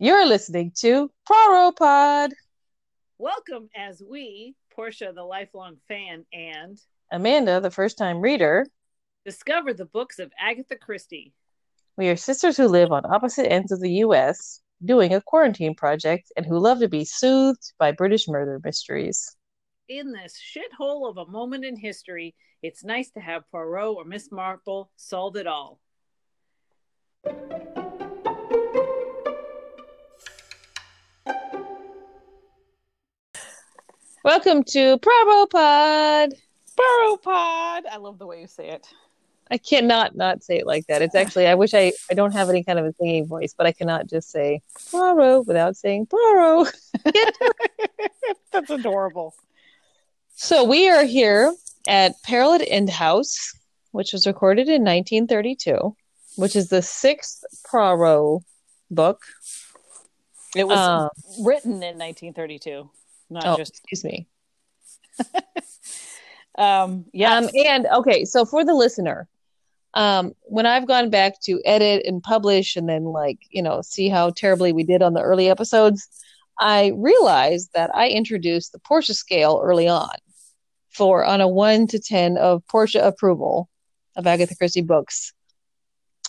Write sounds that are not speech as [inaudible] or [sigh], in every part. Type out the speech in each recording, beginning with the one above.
You're listening to Poirot Pod. Welcome as we, Portia, the lifelong fan, and Amanda, the first time reader, discover the books of Agatha Christie. We are sisters who live on opposite ends of the U.S., doing a quarantine project, and who love to be soothed by British murder mysteries. In this shithole of a moment in history, it's nice to have Poirot or Miss Marple solve it all. Welcome to Poirot Pod. Poirot Pod. I love the way you say it. I cannot not say it like that. It's [laughs] actually I wish I I don't have any kind of a singing voice, but I cannot just say Poirot without saying Poirot. [laughs] [laughs] That's adorable. So we are here at at End House, which was recorded in 1932, which is the sixth Poirot book. It was Um, written in 1932, not oh, just. excuse me. [laughs] Um, yeah. Um, and okay, so for the listener, um, when I've gone back to edit and publish and then like, you know, see how terribly we did on the early episodes, I realized that I introduced the Portia scale early on for on a one to 10 of Portia approval of Agatha Christie books.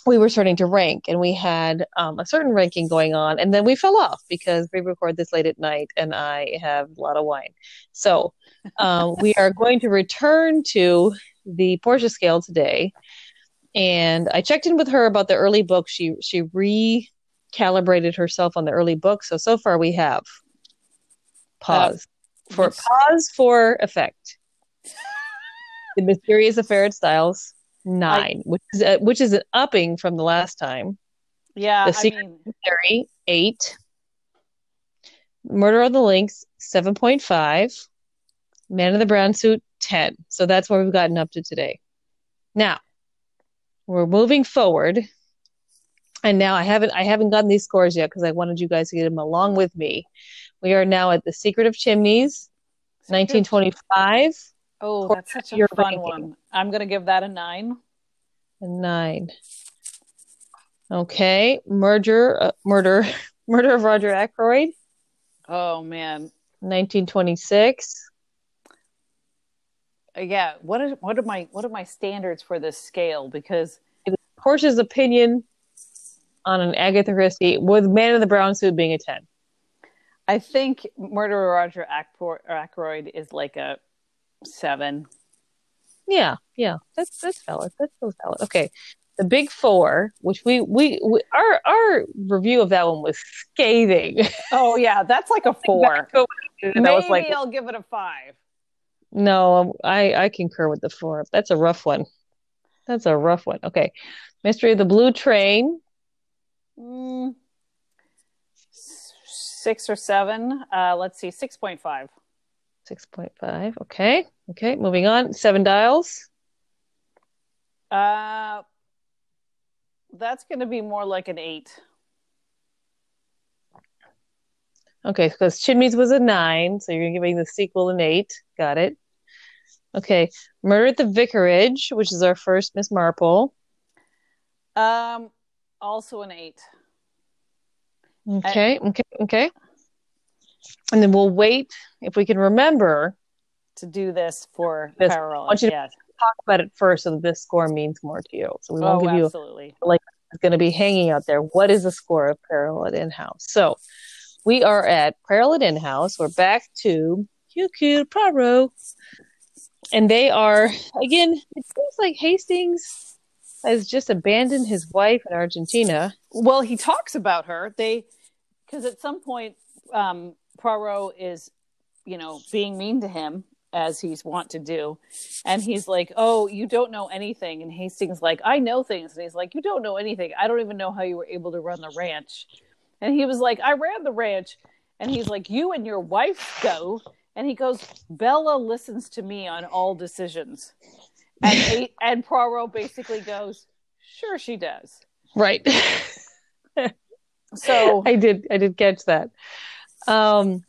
We were starting to rank and we had um, a certain ranking going on, and then we fell off because we record this late at night and I have a lot of wine. So, um, we [laughs] are going to return to the Portia scale today. And I checked in with her about the early book. She she recalibrated herself on the early book. So so far we have pause for yes. pause for effect. the Mysterious Affair at Styles nine, which is a, which is an upping from the last time. yeah. the I secret- mean, Theory eight. Murder on the Links seven point five. Man in the Brown Suit ten. So that's where we've gotten up to today. Now we're moving forward, and now I haven't I haven't gotten these scores yet because I wanted you guys to get them along with me. We are now at the Secret of Chimneys, nineteen twenty five oh, that's such a fun ranking. one. I'm going to give that a nine. and nine. Okay, murder, uh, murder, [laughs] murder of Roger Ackroyd, Oh, man. nineteen twenty six. Uh, yeah what are what are my what are my standards for this scale because Portia's opinion on an Agatha Christie with Man in the Brown Suit being a 10. i think murder of roger Ackroyd is like a seven Yeah, yeah, that's that's valid. That's so valid. Okay, the Big Four, which we we, we our our review of that one was scathing. [laughs] oh yeah that's like a four maybe I was like, i'll give it a five no, I I concur with the four. That's a rough one. That's a rough one. Okay, Mystery of the Blue Train. mm, six or seven uh let's see 6.5 6.5. Okay. Okay. Moving on. Seven Dials. uh that's going to be more like an eight Okay. Because Chimneys was a nine. So you're giving the sequel an eight. Got it. Okay. Murder at the Vicarage, which is our first Miss Marple. um also an eight Okay. Okay. Okay. And then we'll wait if we can remember to do this for This- parallel want you to- yes talk about it first so that this score means more to you. So we won't oh give you absolutely like it's going to be hanging out there. What is the score of Peril at End House? So we are at Peril at End House. We're back to cute Poirot. And they are, again, it seems like Hastings has just abandoned his wife in Argentina. Well, he talks about her. They because at some point um, Poirot is, you know, being mean to him as he's wont to do, and he's like, "Oh, you don't know anything," and Hastings like, "I know things," and he's like, "You don't know anything. I don't even know how you were able to run the ranch," and he was like, "I ran the ranch," and he's like, "You and your wife go," and he goes, "Bella listens to me on all decisions," and [laughs] and Poirot basically goes, "Sure, she does." Right. [laughs] So I did I did catch that. Um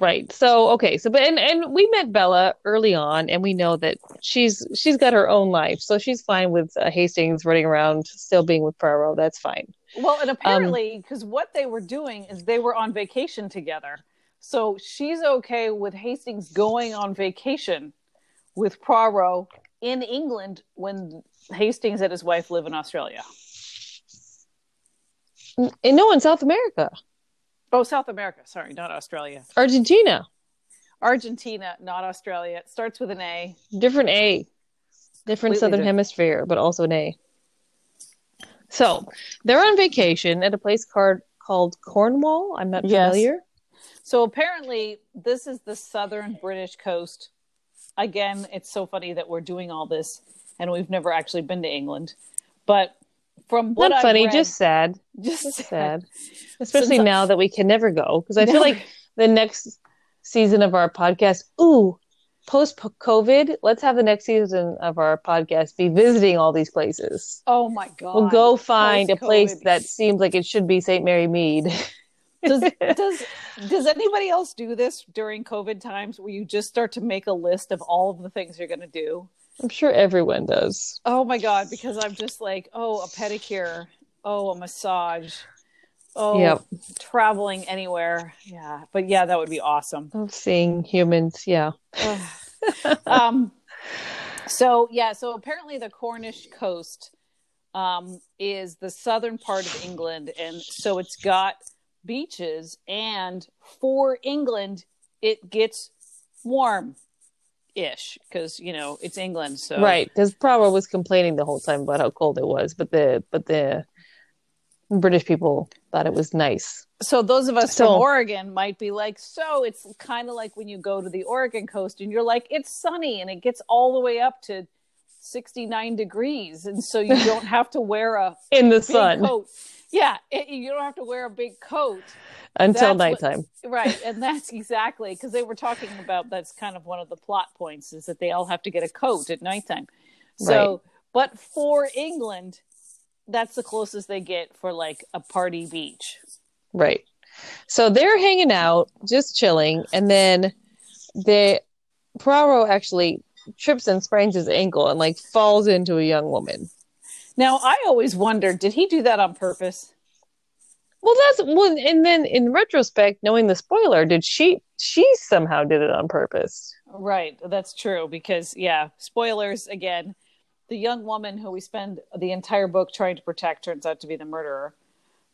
right. So okay, so but and, and we met Bella early on and we know that she's she's got her own life. So she's fine with uh, Hastings running around still being with Poirot. That's fine. Well, and apparently, because um, what they were doing is they were on vacation together. So she's okay with Hastings going on vacation with Poirot in England when Hastings and his wife live in Australia. And no, in South America. Oh, South America. Sorry, not Australia. Argentina. Argentina, not Australia. It starts with an A. Different A. Different Completely southern different. hemisphere, but also an A. So they're on vacation at a place called called Cornwall. I'm not yes. familiar. So apparently, this is the southern British coast. Again, it's so funny that we're doing all this and we've never actually been to England. But from what not funny, read, just sad, just, just sad. sad. Especially Since now that we can never go, because I feel like the next season of our podcast, ooh, post COVID, let's have the next season of our podcast be visiting all these places. Oh my god! We'll go find Post-COVID. a place that seems like it should be St. Mary Mead. [laughs] does [laughs] does does anybody else do this during COVID times where you just start to make a list of all of the things you're going to do? I'm sure everyone does. Oh my god, because I'm just like, oh, a pedicure, oh, a massage, oh, yep. traveling anywhere. Yeah, but yeah, that would be awesome. Of seeing humans, yeah. [laughs] um, so yeah, so apparently the Cornish coast um, is the southern part of England, and so it's got beaches, and for England, it gets warm ish because you know it's England. So right, because Poirot was complaining the whole time about how cold it was, but the but the British people thought it was nice. So those of us so, from Oregon might be like, so it's kind of like when you go to the Oregon coast and you're like, it's sunny and it gets all the way up to 69 degrees, and so you [laughs] don't have to wear a in the sun coat. Yeah, it, you don't have to wear a big coat until that's nighttime. What, [laughs] right, and that's exactly because they were talking about that's kind of one of the plot points is that they all have to get a coat at nighttime. So, right. but for England, that's the closest they get for like a party beach. Right. So they're hanging out, just chilling, and then the Poirot actually trips and sprains his ankle and like falls into a young woman. Now, I always wondered, did he do that on purpose? Well, that's well, and then in retrospect, knowing the spoiler, did she she somehow did it on purpose? Right, that's true because yeah, spoilers again. The young woman who we spend the entire book trying to protect turns out to be the murderer.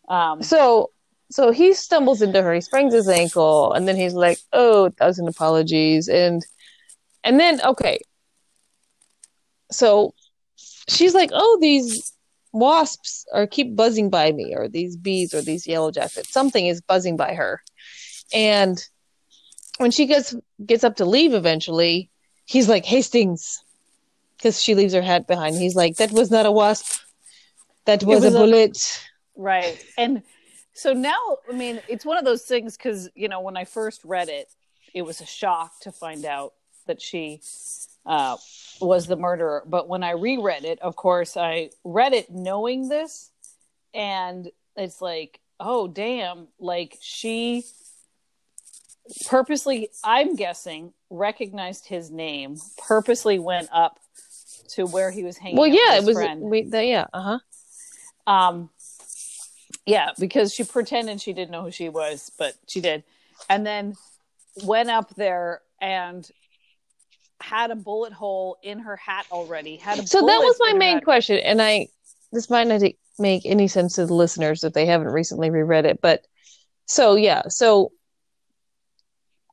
Um, so, so he stumbles into her. He sprains his ankle, and then he's like, "Oh, thousand apologies," and and then okay. So she's like, "Oh, these wasps are keep buzzing by me, or these bees, or these yellow jackets. Something is buzzing by her." And when she gets gets up to leave, eventually, he's like, "Hastings," because she leaves her hat behind. He's like, "That was not a wasp. That was, was a bullet." A... right, and so now, I mean, it's one of those things because you know when I first read it, it was a shock to find out that she uh, was the murderer. But when I reread it, of course, I read it knowing this, and it's like, oh damn, like she purposely, I'm guessing, recognized his name, purposely went up to where he was hanging. Well, yeah, it was. We, the, yeah, uh huh. Um, yeah, because she pretended she didn't know who she was, but she did, and then went up there and had a bullet hole in her hat already. Had a so that was my main question, and I this might not make any sense to the listeners if they haven't recently reread it, but so yeah, so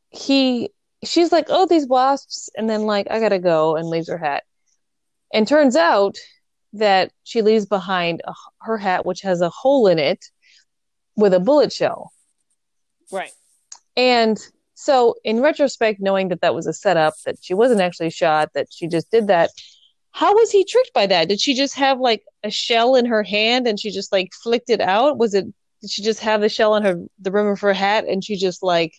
he she's like, oh, these wasps, and then like I gotta go, and leaves her hat, and turns out that she leaves behind a, her hat, which has a hole in it with a bullet shell. Right. And so, in retrospect, knowing that that was a setup, that she wasn't actually shot, that she just did that, how was he tricked by that? Did she just have like a shell in her hand and she just like flicked it out? Was it, did she just have the shell on her, the rim of her hat and she just like,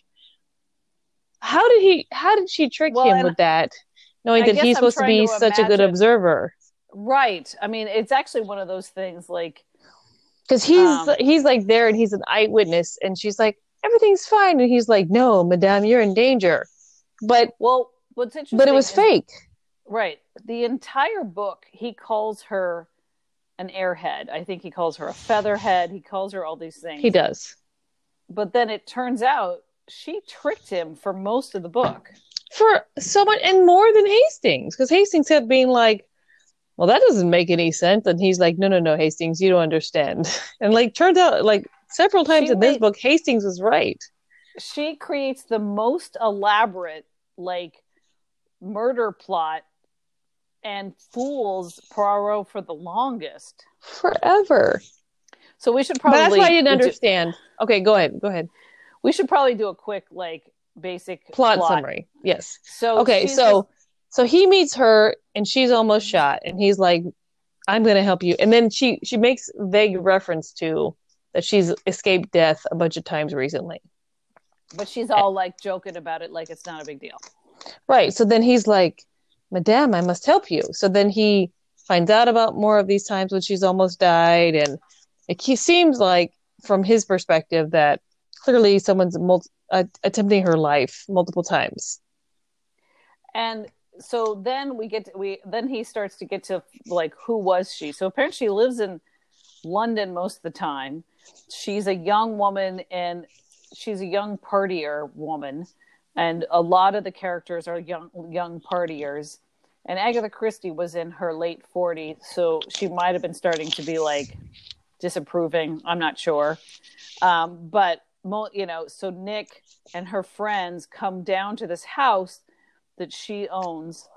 how did he, how did she trick well, him with that? Knowing I that he's supposed to be to such a good observer. Right. I mean, it's actually one of those things like, because he's um, he's like there and he's an eyewitness and she's like everything's fine. And he's like, no, madame, you're in danger. But, well, what's interesting, but it was is, fake. Right. The entire book, he calls her an airhead. I think he calls her a featherhead. He calls her all these things. He does. But then it turns out she tricked him for most of the book. For so much and more than Hastings, because Hastings kept being like, well, that doesn't make any sense. And he's like, no, no, no, Hastings, you don't understand. [laughs] And like, turns out, like, several times She in this made- book, Hastings was right. She creates the most elaborate, like, murder plot and fools Poirot for the longest. Forever. So we should But probably that's why I didn't do- understand. Okay, go ahead. Go ahead. we should probably do a quick like basic Plot, summary. Yes. So Okay, so so he meets her and she's almost shot and he's like I'm going to help you. And then she she makes vague reference to that she's escaped death a bunch of times recently. but she's all like joking about it like it's not a big deal. Right. So then he's like, Madame, I must help you. So then he finds out about more of these times when she's almost died. And it seems like, from his perspective, that clearly someone's uh, attempting her life multiple times. And so then we get to, we then he starts to get to like who was she? So apparently she lives in London most of the time. She's a young woman and she's a young partier woman and a lot of the characters are young young partiers. And Agatha Christie was in her late 40s, so she might have been starting to be like disapproving. I'm not sure. Um, but you know, so Nick and her friends come down to this house that she owns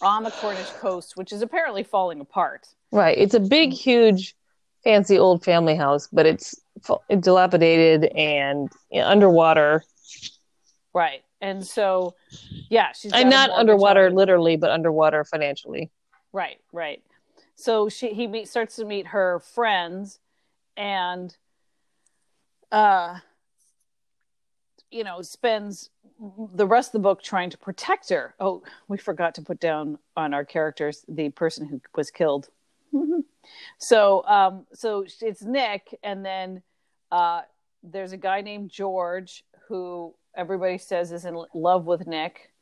on the Cornish coast, which is apparently falling apart. Right. It's a big, huge, fancy old family house, but it's dilapidated and you know, underwater. Right. And so, yeah, she's And not underwater it. literally, but underwater financially. Right, right. So she he meet, starts to meet her friends, and uh, you know, spends the rest of the book trying to protect her. Oh, we forgot to put down on our characters the person who was killed. [laughs] so, um, so it's Nick, and then uh, there's a guy named George who everybody says is in love with Nick.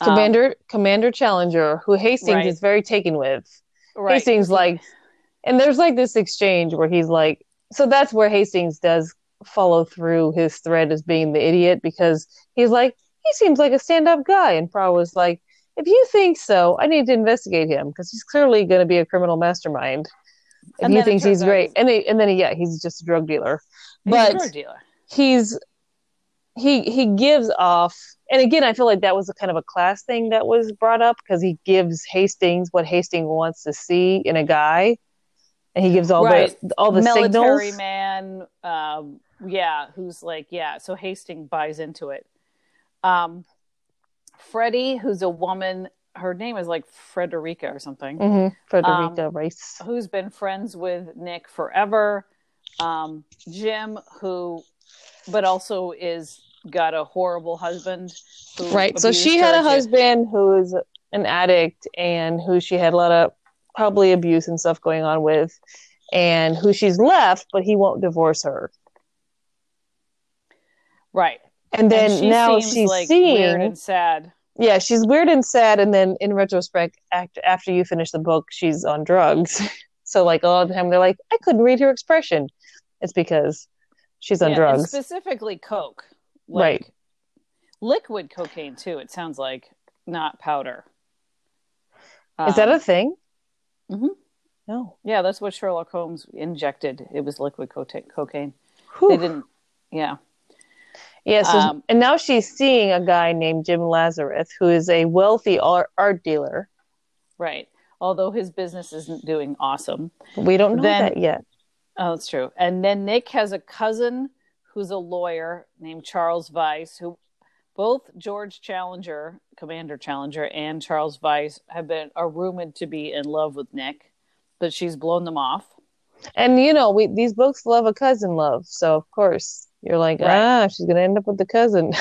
Um, Commander Commander Challenger, who Hastings Right. is very taken with. right. Hastings like and there's like this exchange where he's like so that's where Hastings does follow through his thread as being the idiot because he's like he seems like a stand-up guy and Poirot was like if you think so I need to investigate him because he's clearly going to be a criminal mastermind. If And he thinks he's great and they, and then he, yeah he's just a drug dealer. He's a but drug dealer. he's he he gives off and again i feel like that was a kind of a class thing that was brought up because he gives hastings what hastings wants to see in a guy and he gives all Right. the all the military signals. man um yeah who's like yeah so hastings buys into it. Um freddie who's a woman her name is like frederica or something. Hmm Um, frederica rice. who's been friends with nick forever. Um jim who but also is got a horrible husband right so she had a too. husband who is an addict and who she had a lot of probably abuse and stuff going on with and who she's left but he won't divorce her. Right and then and she now she's like seeing weird and sad yeah, she's weird and sad, and then in retrospect, act, after you finish the book, she's on drugs. [laughs] so like all the time, they're like, I couldn't read her expression. It's because she's on Yeah, drugs, specifically coke Right. liquid cocaine too it sounds like not powder Is that Um, a thing? Mm-hmm. No. yeah that's what sherlock holmes injected it was liquid co- cocaine Whew. they didn't yeah Yeah. So, um, and now she's seeing a guy named Jim Lazarus, who is a wealthy art, art dealer. right although his business isn't doing awesome We don't know Then- that yet. oh that's true and then nick has a cousin who's a lawyer named charles Vyse who both george challenger commander challenger and charles Vyse have been are rumored to be in love with nick but she's blown them off And you know, we these books love a cousin love, so of course you're like, Right. ah, she's gonna end up with the cousin.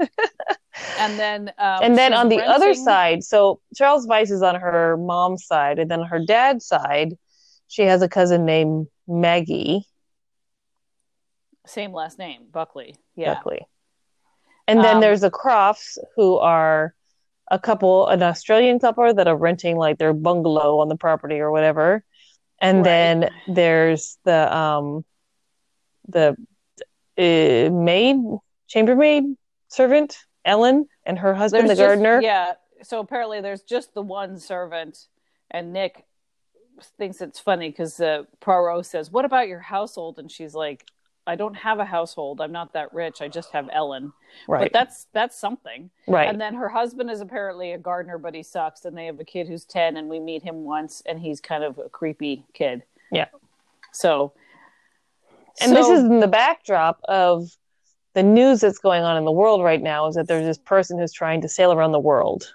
[laughs] and then um, and then on the other side, so Charles Vyse is on her mom's side, and then on her dad's side, she has a cousin named Maggie same last name buckley yeah Buckley. And then Um, there's the Crofts, who are a couple, an Australian couple that are renting like their bungalow on the property or whatever. and Right. then there's the um the uh, maid chambermaid servant ellen and her husband There's the just- gardener Yeah. So apparently there's just the one servant, and Nick thinks it's funny because uh, Poirot says, "What about your household?" And she's like, "I don't have a household. I'm not that rich. I just have Ellen." right But that's that's something. right And then her husband is apparently a gardener, but he sucks. And they have a kid who's ten, and we meet him once, and he's kind of a creepy kid. Yeah. So. And this is in the backdrop of the news that's going on in the world right now is that there's this person who's trying to sail around the world.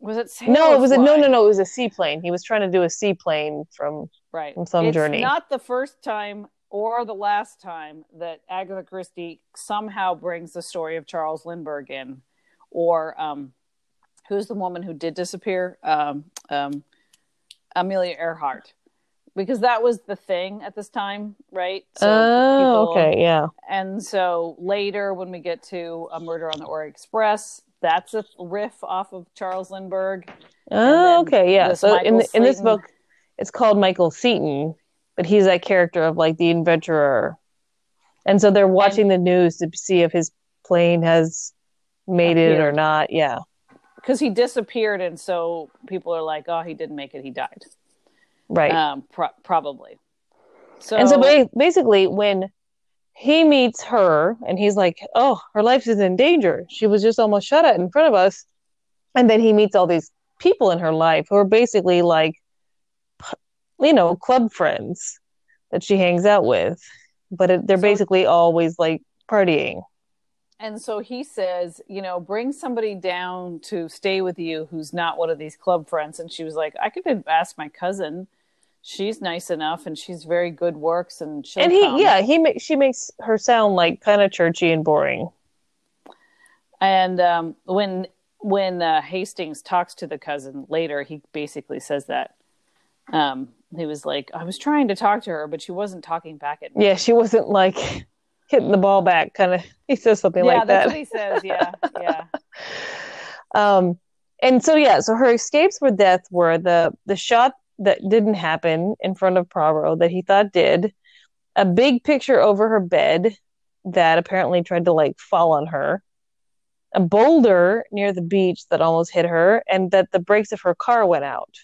Was it no it was a no no no it was a seaplane. He was trying to do a seaplane from right. from some it's journey. not the first time or the last time that agatha christie somehow brings the story of charles lindbergh in or um who's the woman who did disappear? Um um amelia earhart because that was the thing at this time right? Oh people- okay yeah. and so later when we get to a murder on the orient express that's a riff off of charles lindbergh. Oh, okay, yeah. So in Michael in this book, it's called Michael Seton, but he's that character of like the adventurer, and so they're watching the news to see if his plane has made it or not. Yeah, because he disappeared and so people are like oh he didn't make it he died right. um pro- probably so and so basically, when he meets her, and he's like, "Oh, her life is in danger. She was just almost shot at in front of us," and then he meets all these people in her life who are basically like, you know, club friends that she hangs out with, but it, they're So- basically always like partying. and so he says you know bring somebody down to stay with you who's not one of these club friends and she was like i could ask my cousin she's nice enough and she's very good works and she'll and he, come. yeah, he ma- she makes her sound like kind of churchy and boring. and um when when uh, hastings talks to the cousin later he basically says that um he was like i was trying to talk to her but she wasn't talking back at me Yeah, she wasn't like hitting the ball back. Kind of, he says something like that. yeah like that's that. what he says yeah yeah [laughs] Um, and so yeah, so her escapes with death were the the shot that didn't happen in front of Poirot that he thought did, a big picture over her bed that apparently tried to like fall on her, a boulder near the beach that almost hit her, and that the brakes of her car went out.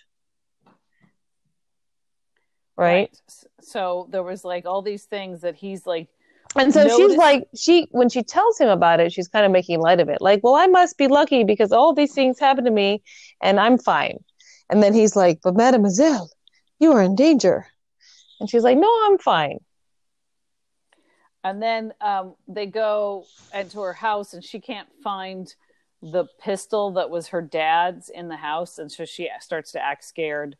Right. S- So there was like all these things that he's like, And so she's like, she when she tells him about it, she's kind of making light of it. Like, well, I must be lucky because all these things happen to me, and I'm fine. And then he's like, but Mademoiselle, you are in danger. And she's like, no, I'm fine. and then um, they go into her house and she can't find the pistol that was her dad's in the house, and so she starts to act scared.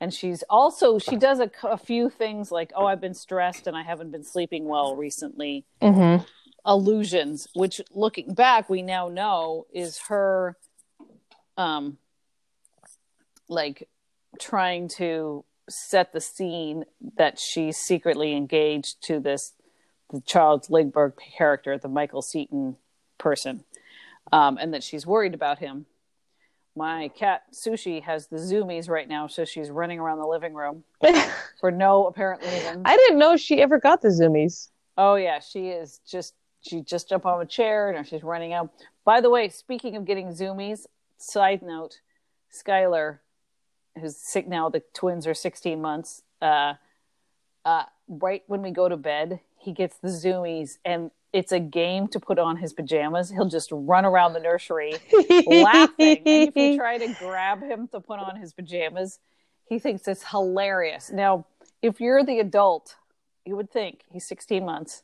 And she's also she does a, a few things like, oh, I've been stressed and I haven't been sleeping well recently. Mm-hmm. illusions which looking back we now know is her um like trying to set the scene that she's secretly engaged to this the Charles Lindbergh character the Michael Seton person um and that she's worried about him my cat sushi has the zoomies right now so she's running around the living room [laughs] for no apparent reason I didn't know she ever got the zoomies. Oh yeah, she is just she just jumped on a chair and she's running out. By the way, speaking of getting zoomies, side note, Skylar, who's sick now, the twins are 16 months. Uh, uh, right when we go to bed, he gets the zoomies and it's a game to put on his pajamas. He'll just run around the nursery [laughs] laughing. And if you try to grab him to put on his pajamas, he thinks it's hilarious. Now, if you're the adult, you would think he's 16 months.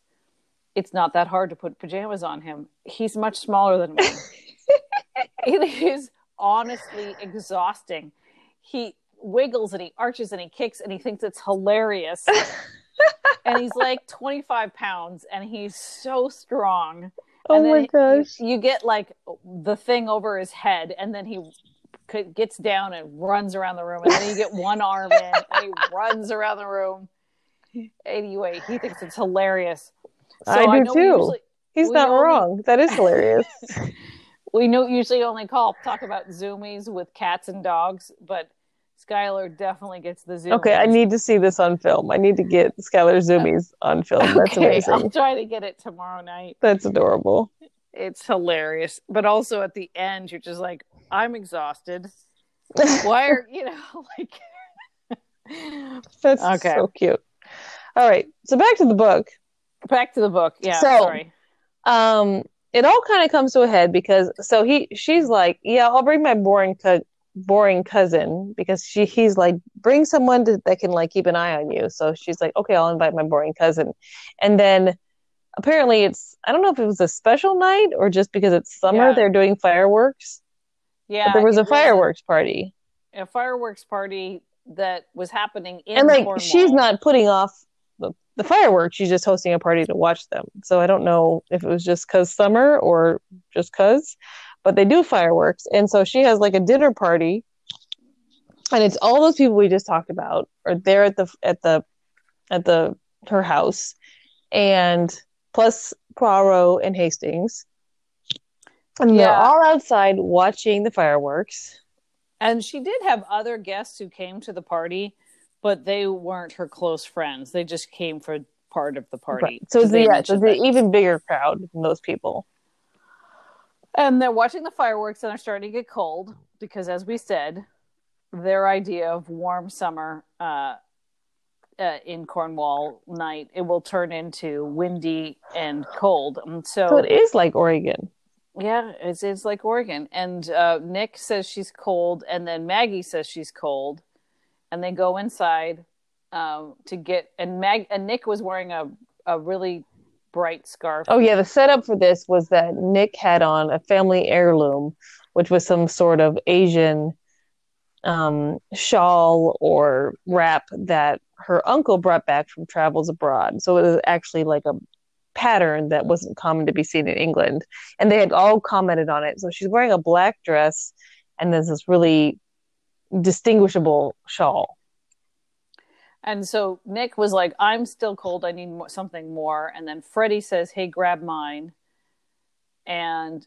It's not that hard to put pajamas on him. He's much smaller than me. [laughs] it is honestly exhausting. He wiggles and he arches and he kicks and he thinks it's hilarious. [laughs] and he's like 25 pounds and he's so strong. oh And then my gosh. You, get like the thing over his head, and then he gets down and runs around the room, and then you get one arm in, and he [laughs] runs around the room. Anyway, he thinks it's hilarious. So I do know too. usually- He's not only- wrong. That is hilarious. [laughs] we know usually only call talk about zoomies with cats and dogs, but Skylar definitely gets the zoom. Okay, I need to see this on film. I need to get Skylar Zoomies on film. That's okay, amazing. I'll try to get it tomorrow night. That's adorable. It's hilarious. But also at the end, you're just like, I'm exhausted. [laughs] Why are you know [laughs] like That's Okay. so cute. All right, so back to the book. back to the book? Yeah, So- sorry. um it all kind of comes to a head because so he she's like yeah i'll bring my boring co- boring cousin because she he's like bring someone to, that can like keep an eye on you so she's like okay i'll invite my boring cousin and then apparently it's i don't know if it was a special night or just because it's summer Yeah. they're doing fireworks Yeah, but there was a fireworks party a fireworks party that was happening in and like Cornwall. she's not putting off the, fireworks she's just hosting a party to watch them. So i don't know if it was just because summer or just because but they do fireworks. And so she has like a dinner party. And it's all those people we just talked about are there at the at the at the her house. And plus Poirot and Hastings. And they're all outside watching the fireworks. And she did have other guests who came to the party, but they weren't her close friends. They just came for part of the party. Right. so it's, the, yeah, so mentioned it's an that. even bigger crowd than those people And they're watching the fireworks and they're starting to get cold because, as we said, their idea of warm summer uh, uh, in Cornwall night it will turn into windy and cold. And so, so it is like Oregon yeah, it's it's like Oregon. And uh, Nick says she's cold, and then Maggie says she's cold, and they go inside um, to get. And Mag and Nick was wearing a a really bright scarf. Oh yeah, the setup for this was that Nick had on a family heirloom, which was some sort of Asian um, shawl or wrap that her uncle brought back from travels abroad. So it was actually like a pattern that wasn't common to be seen in England, and they had all commented on it. So she's wearing a black dress, and there's this really distinguishable shawl. And so Nick was like, "I'm still cold. I need something more." And then Freddie says, "Hey, grab mine." And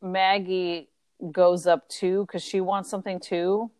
Maggie goes up too because she wants something too.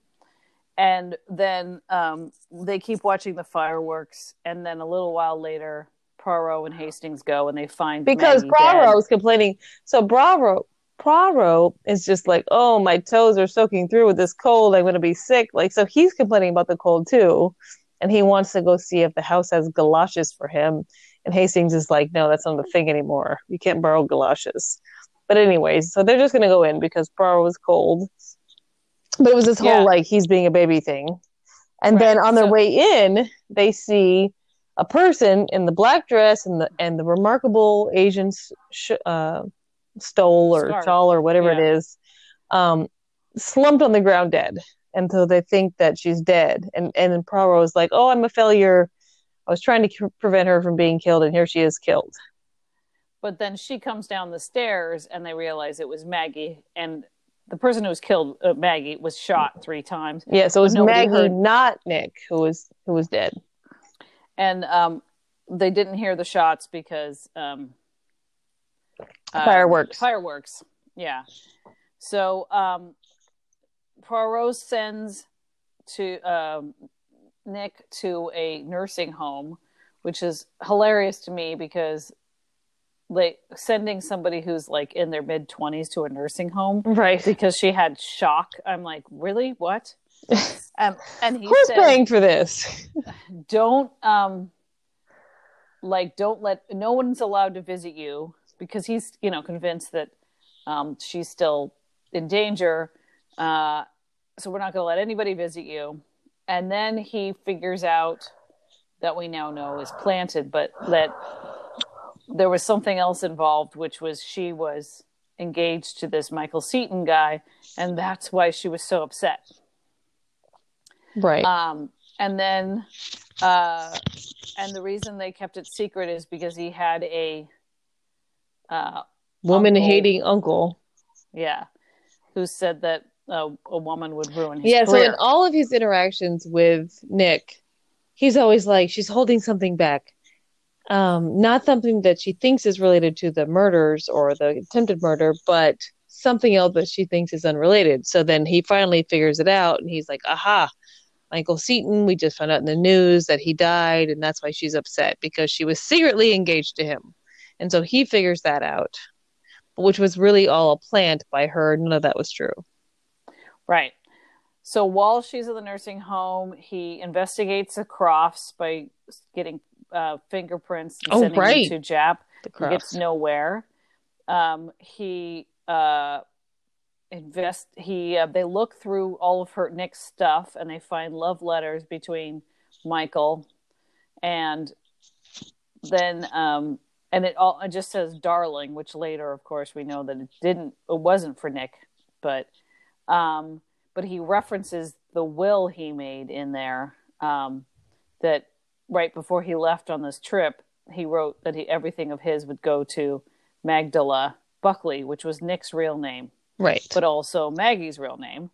And then um, they keep watching the fireworks. And then a little while later, Poirot and Hastings go and they find because Maggie dead. was complaining. So Bravo, Poirot is just like, oh, my toes are soaking through with this cold. I'm going to be sick. Like, so he's complaining about the cold too, and he wants to go see if the house has galoshes for him. And Hastings is like, no, that's not a thing anymore. You can't borrow galoshes. But anyways, so they're just going to go in because Poirot was cold. But it was this Yeah. whole like he's being a baby thing. And Right, then on their so- way in, they see a person in the black dress and the and the remarkable Asian sh- uh, stole or Scarf. shawl or whatever Yeah. it is, um, slumped on the ground dead. And so they think that she's dead. And and then Poirot is like, "Oh, I'm a failure. I was trying to prevent her from being killed, and here she is killed." But then she comes down the stairs and they realize it was Maggie. And the person who was killed, uh, Maggie, was shot three times. Yeah, so it was Maggie, heard- not Nick, who was who was dead. and um, they didn't hear the shots because um, uh, Fireworks. Fireworks, yeah. So um, Poirot sends to um, Nick to a nursing home, which is hilarious to me because like sending somebody who's like in their mid twenties to a nursing home Right. because she had shock. I'm like, really? What? um, and Who's paying for this? don't um like don't let no one's allowed to visit you because he's you know convinced that um she's still in danger uh so we're not going to let anybody visit you and then he figures out that we now know is planted but that there was something else involved which was she was engaged to this Michael Seton guy and that's why she was so upset Right. um, and then, uh, and the reason they kept it secret is because he had a, uh, Woman uncle. hating uncle. yeah, who said that uh, a woman would ruin his Yeah, so in all of his interactions with Nick, he's always like, she's holding something back. Um, not something that she thinks is related to the murders or the attempted murder, but something else that she thinks is unrelated. So then he finally figures it out and he's like, aha, Michael Seton, we just found out in the news that he died, and that's why she's upset because she was secretly engaged to him. And so he figures that out, which was really all a plant by her. None of that was true. Right. So while she's in the nursing home, he investigates the Crofts by getting uh, fingerprints and Oh, sending right. them to Japp. He gets nowhere. Um, he uh, invest. He uh, they look through all of her Nick's stuff and they find love letters between Michael and then um, and it all it just says darling, which later, of course, we know that it didn't. It wasn't for Nick, but um, but he references the will he made in there. Um, that right before he left on this trip, he wrote that he, everything of his would go to Magdala Buckley, which was Nick's real name, Right. but also Maggie's real name.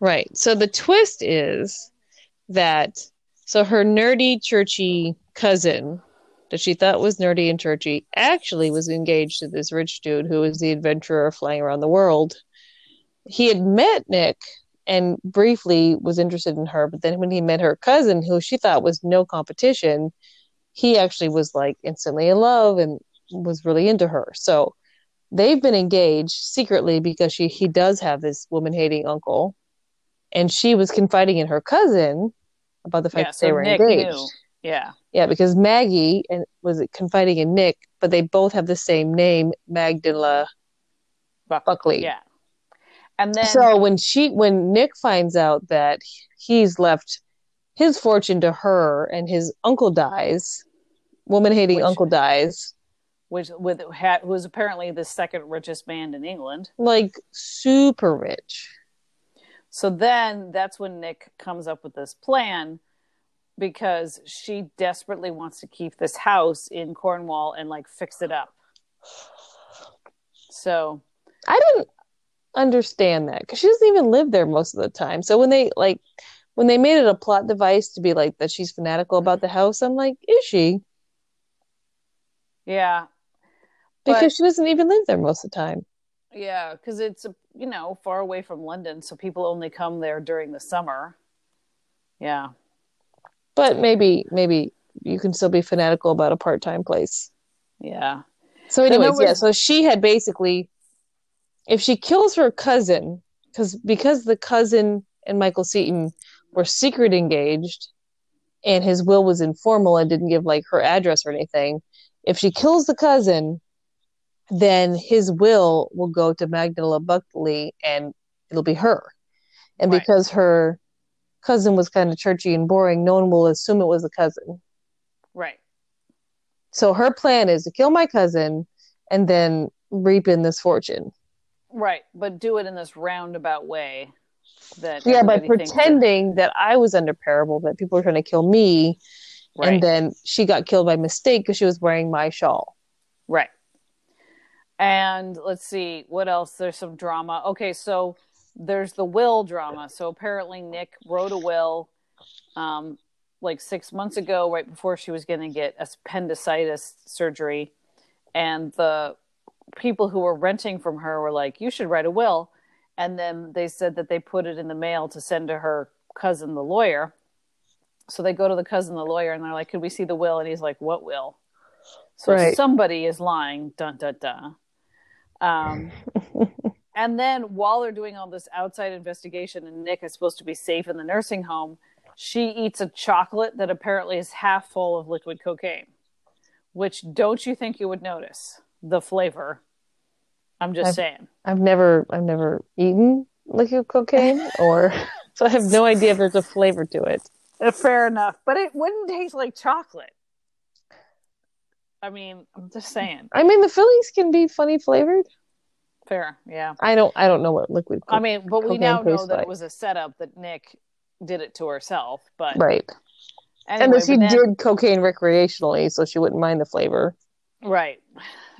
Right. So the twist is that so her nerdy churchy cousin that she thought was nerdy and churchy actually was engaged to this rich dude who was the adventurer flying around the world. He had met Nick and briefly was interested in her, but then when he met her cousin, who she thought was no competition, he actually was like instantly in love and was really into her. So they've been engaged secretly because she he does have this woman hating uncle and she was confiding in her cousin about the fact Yeah, that they were Nick engaged. knew. Yeah, Yeah, because Maggie and was it confiding in Nick, but they both have the same name, Magdala Buck- Buckley. yeah. And then So when she when Nick finds out that he's left his fortune to her and his uncle dies, woman hating uncle dies, which with had, was apparently the second richest man in England. like super rich. So then that's when Nick comes up with this plan because she desperately wants to keep this house in Cornwall and like fix it up. So I didn't understand that because she doesn't even live there most of the time. So when they like when they made it a plot device to be like that she's fanatical about the house, I'm like, is she? yeah, Because But- she doesn't even live there most of the time. yeah, because it's you know far away from London, so people only come there during the summer. Yeah, But maybe maybe you can still be fanatical about a part time place. yeah, So anyways, yeah, so she had basically if she kills her cousin, because because the cousin and Michael Seton were secret engaged and his will was informal and didn't give like her address or anything, if she kills the cousin, then his will will go to Magdala Buckley and it'll be her. And Right. because her cousin was kind of churchy and boring, no one will assume it was a cousin. right. So her plan is to kill my cousin and then reap in this fortune. Right, but do it in this roundabout way. That Yeah, by thinks that- pretending that I was under parable, that people were trying to kill me, right, and then she got killed by mistake because she was wearing my shawl. right. And let's see what else. There's some drama. Okay, so there's the will drama. So apparently Nick wrote a will, um, like six months ago, right before she was going to get appendicitis surgery, and the people who were renting from her were like, "You should write a will," and then they said that they put it in the mail to send to her cousin, the lawyer. So they go to the cousin, the lawyer, and they're like, "Could we see the will?" And he's like, "What will?" So Right. somebody is lying. Dun dun dun. Um, [laughs] and then while they're doing all this outside investigation, and Nick is supposed to be safe in the nursing home, she eats a chocolate that apparently is half full of liquid cocaine. Which don't you think you would notice the flavor? I'm just I've- saying. I've never, I've never eaten liquid cocaine, [laughs] or [laughs] so I have no idea if there's a flavor to it. Uh, Fair enough, but it wouldn't taste like chocolate. I mean, I'm just saying. I mean, the fillings can be funny flavored. Fair, yeah. I don't, I don't know what liquid. I mean, but we now know that like. it was a setup that Nick did it to herself. But right, anyway, and that she then- did cocaine recreationally, so she wouldn't mind the flavor. Right.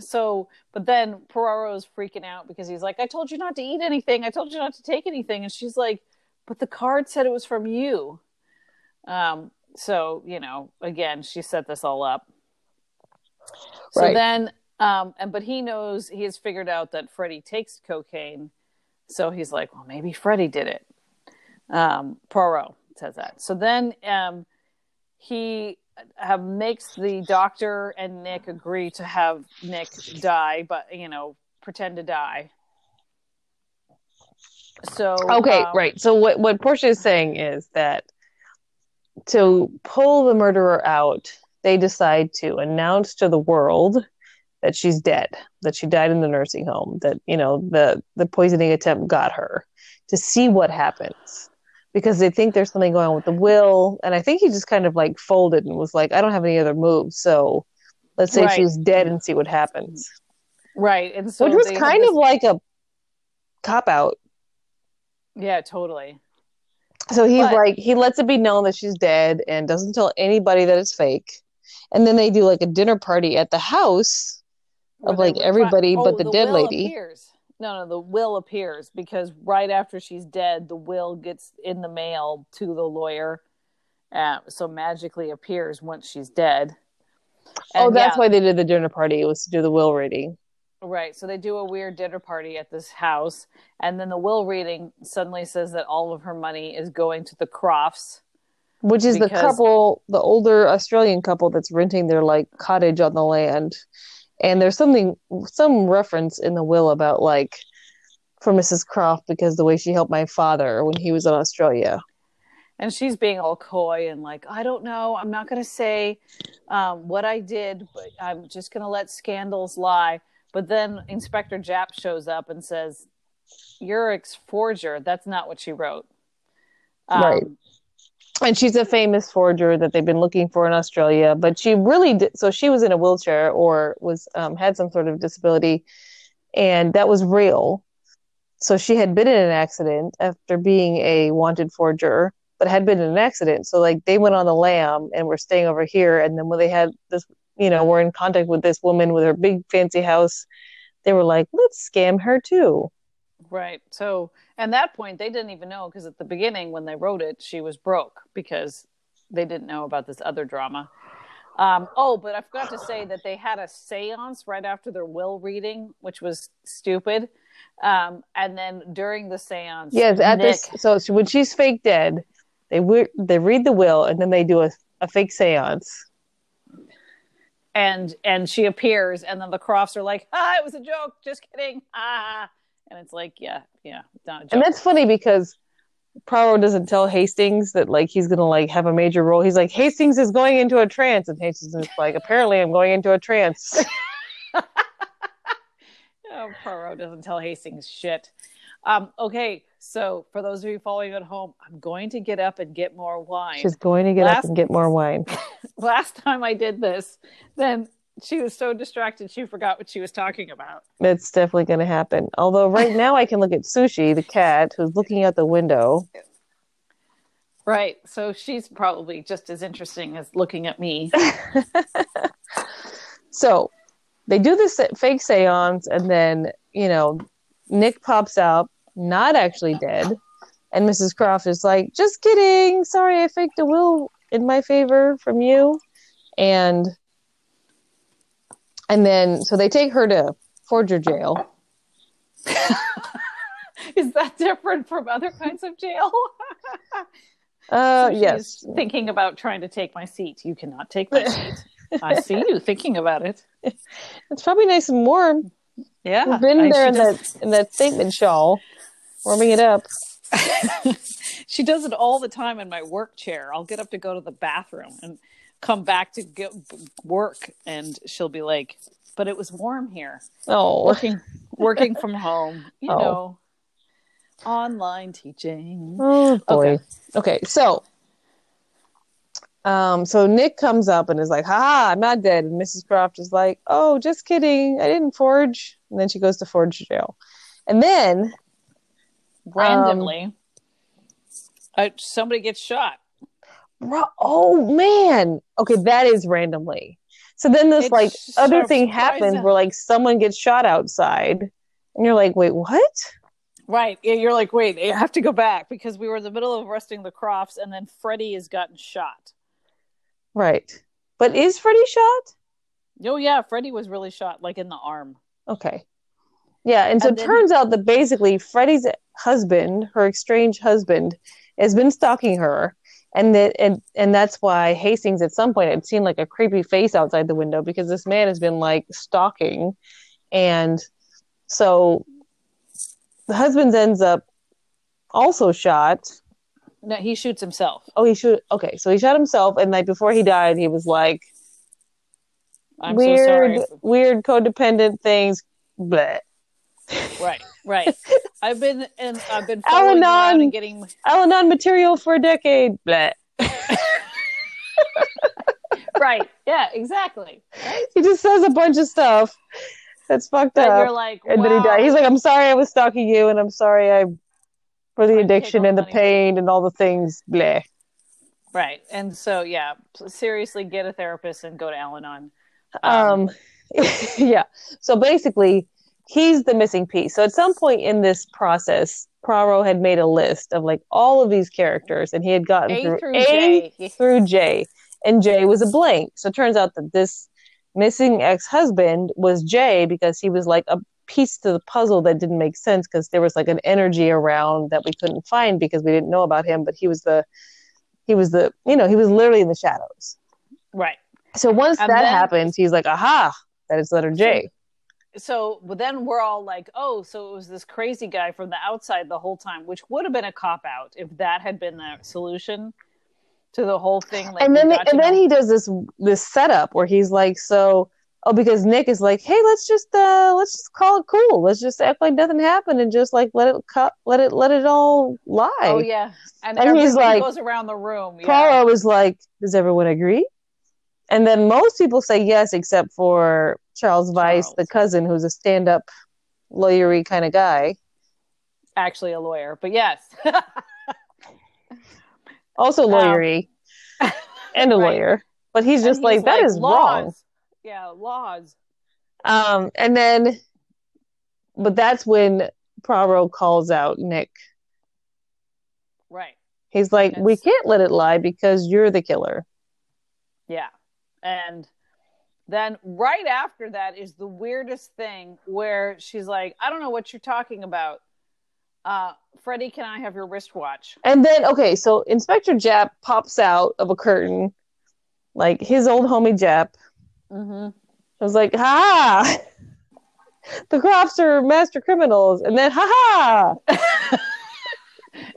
So, but then Poirot's freaking out because he's like, I told you not to eat anything. I told you not to take anything. And she's like, but the card said it was from you. Um, so, you know, again, she set this all up. So Right. then Um, and but he knows he has figured out that Freddie takes cocaine, so he's like, well, maybe Freddie did it. Um, Poirot says that. So then um, he have makes the doctor and Nick agree to have Nick die, but you know, pretend to die. So Okay, um, right. So what what Portia is saying is that to pull the murderer out, they decide to announce to the world that she's dead, that she died in the nursing home, that you know the the poisoning attempt got her, to see what happens. Because they think there's something going on with the will, and I think he just kind of like folded and was like, "I don't have any other moves, so let's say Right. she's dead and see what happens." right, and so Which was kind this- of like a cop out yeah, totally. So he's But- like, he lets it be known that she's dead and doesn't tell anybody that it's fake. And then they do like a dinner party at the house of like everybody try- but oh, the, dead lady. Appears. No, no, the will appears because right after she's dead, the will gets in the mail to the lawyer. Uh, so magically appears once she's dead. oh, that's yeah, why they did the dinner party It was to do the will reading. Right. So they do a weird dinner party at this house. And then the will reading suddenly says that all of her money is going to the Crofts. Which is the couple, the older Australian couple that's renting their like cottage on the land. And there's something, some reference in the will about like for Mrs. Croft because the way she helped my father when he was in Australia. And she's being all coy and like, I don't know. I'm not going to say um, what I did, but I'm just going to let scandals lie. But then Inspector Japp shows up and says, You're a forger. That's not what she wrote. Um, Right. And she's a famous forger that they've been looking for in Australia. But she really did. So she was in a wheelchair or was um, had some sort of disability, and that was real. So she had been in an accident after being a wanted forger, but had been in an accident. So like they went on the lam and were staying over here, and then when they had this, you know, were in contact with this woman with her big fancy house, they were like, let's scam her too. Right. So, at that point, they didn't even know because at the beginning, when they wrote it, she was broke because they didn't know about this other drama. Um, oh, but I forgot to say that they had a seance right after their will reading, which was stupid. Um, and then during the seance, Yes, at Nick, this. So when she's fake dead, they they read the will and then they do a, a fake séance. and and she appears, and then the Crofts are like, "Ah, it was a joke. Just kidding." Ah, and it's like, yeah, yeah. And that's funny because Poirot doesn't tell Hastings that like he's gonna like have a major role. He's like Hastings is going into a trance, and Hastings is like apparently I'm going into a trance. [laughs] [laughs] Oh, Poirot doesn't tell Hastings shit. Um, okay, so for those of you following at home, I'm going to get up and get more wine. She's going to get Last- up and get more wine. [laughs] Last time I did this, then she was so distracted she forgot what she was talking about. That's definitely going to happen. Although right now I can look at Sushi, the cat, who's looking out the window. Right. So she's probably just as interesting as looking at me. [laughs] So they do this fake seance, and then, you know, Nick pops out, not actually dead. And Mrs. Croft is like, just kidding. Sorry, I faked a will in my favor from you. And and then so they take her to forger jail. [laughs] Is that different from other kinds of jail? [laughs] Uh So she's yes. Thinking about trying to take my seat. You cannot take my seat. I see you [laughs] thinking about it. It's probably nice and warm. Yeah. We've been I- there in does- that in that statement shawl, warming it up. she does it all the time in my work chair. I'll get up to go to the bathroom and come back to get work, and she'll be like, "But it was warm here, Oh, working working from [laughs] home, you Oh. know, online teaching." Oh boy. Okay. Okay. so um so Nick comes up and is like, haha, I'm not dead. And Mrs. Croft is like, Oh, just kidding. I didn't forge. And then she goes to forge jail. And then Randomly, uh, somebody gets shot. Ro- oh man. Okay, that is randomly. So then this It's like other thing happens where like someone gets shot outside and you're like, wait, what? Right. Yeah, You're like, wait, I have to go back because we were in the middle of arresting the Crofts, and then Freddie has gotten shot. Right. But is Freddie shot? Oh yeah, Freddie was really shot like in the arm. Okay. Yeah, and so And it then- turns out that basically Freddie's husband, her estranged husband, has been stalking her. And that and and that's why Hastings at some point had seen like a creepy face outside the window because this man has been like stalking. And so the husband ends up also shot. No, he shoots himself. Oh, he should okay, so he shot himself and like before he died he was like I'm weird so sorry. weird codependent things. but Right, right. [laughs] I've been and I've been following Al-Anon. and getting Al-Anon material for a decade. Bleh. [laughs] right. Yeah, exactly. he just says a bunch of stuff that's fucked That up. you're like, and then he wow. died. He's like, I'm sorry I was stalking you, and I'm sorry I for the addiction and the money. pain and all the things. Bleh. right. And so yeah, seriously, get a therapist and go to Al-Anon. Um, [laughs] yeah. So basically, he's the missing piece. So at some point in this process, Poirot had made a list of like all of these characters, and he had gotten A through through A J. through J, and J was a blank. So it turns out that this missing ex-husband was J because he was like a piece to the puzzle that didn't make sense because there was like an energy around that we couldn't find because we didn't know about him, but he was the he was the you know he was literally in the shadows. Right. So once And that then- happens, he's like, aha, that is letter J. So, but then we're all like, oh, so it was this crazy guy from the outside the whole time, which would have been a cop out if that had been the solution to the whole thing. Like, and then and then know- he does this this setup where he's like, so oh, because Nick is like, hey, let's just uh let's just call it cool. Let's just act like nothing happened and just like let it cut let it let it all lie. oh yeah, and, And he's like- goes around the room. Yeah. Poirot was like, does everyone agree? And then most people say yes, except for Charles Vyse, the cousin, who's a stand-up lawyery kind of guy. Actually, a lawyer, but yes, [laughs] Also Um, lawyery [laughs] and a right. lawyer. But he's just And like, he's that is laws. wrong. Yeah, laws. Um, and then, but that's when Poirot calls out Nick. Right. He's like, we can't let it lie because you're the killer. And then right after that is the weirdest thing where she's like, I don't know what you're talking about. Uh, Freddie, can I have your wristwatch? And then, okay, so Inspector Japp pops out of a curtain, like his old homie Japp. Mm-hmm. I was like, ha! [laughs] The Crofts are master criminals. And then, ha ha!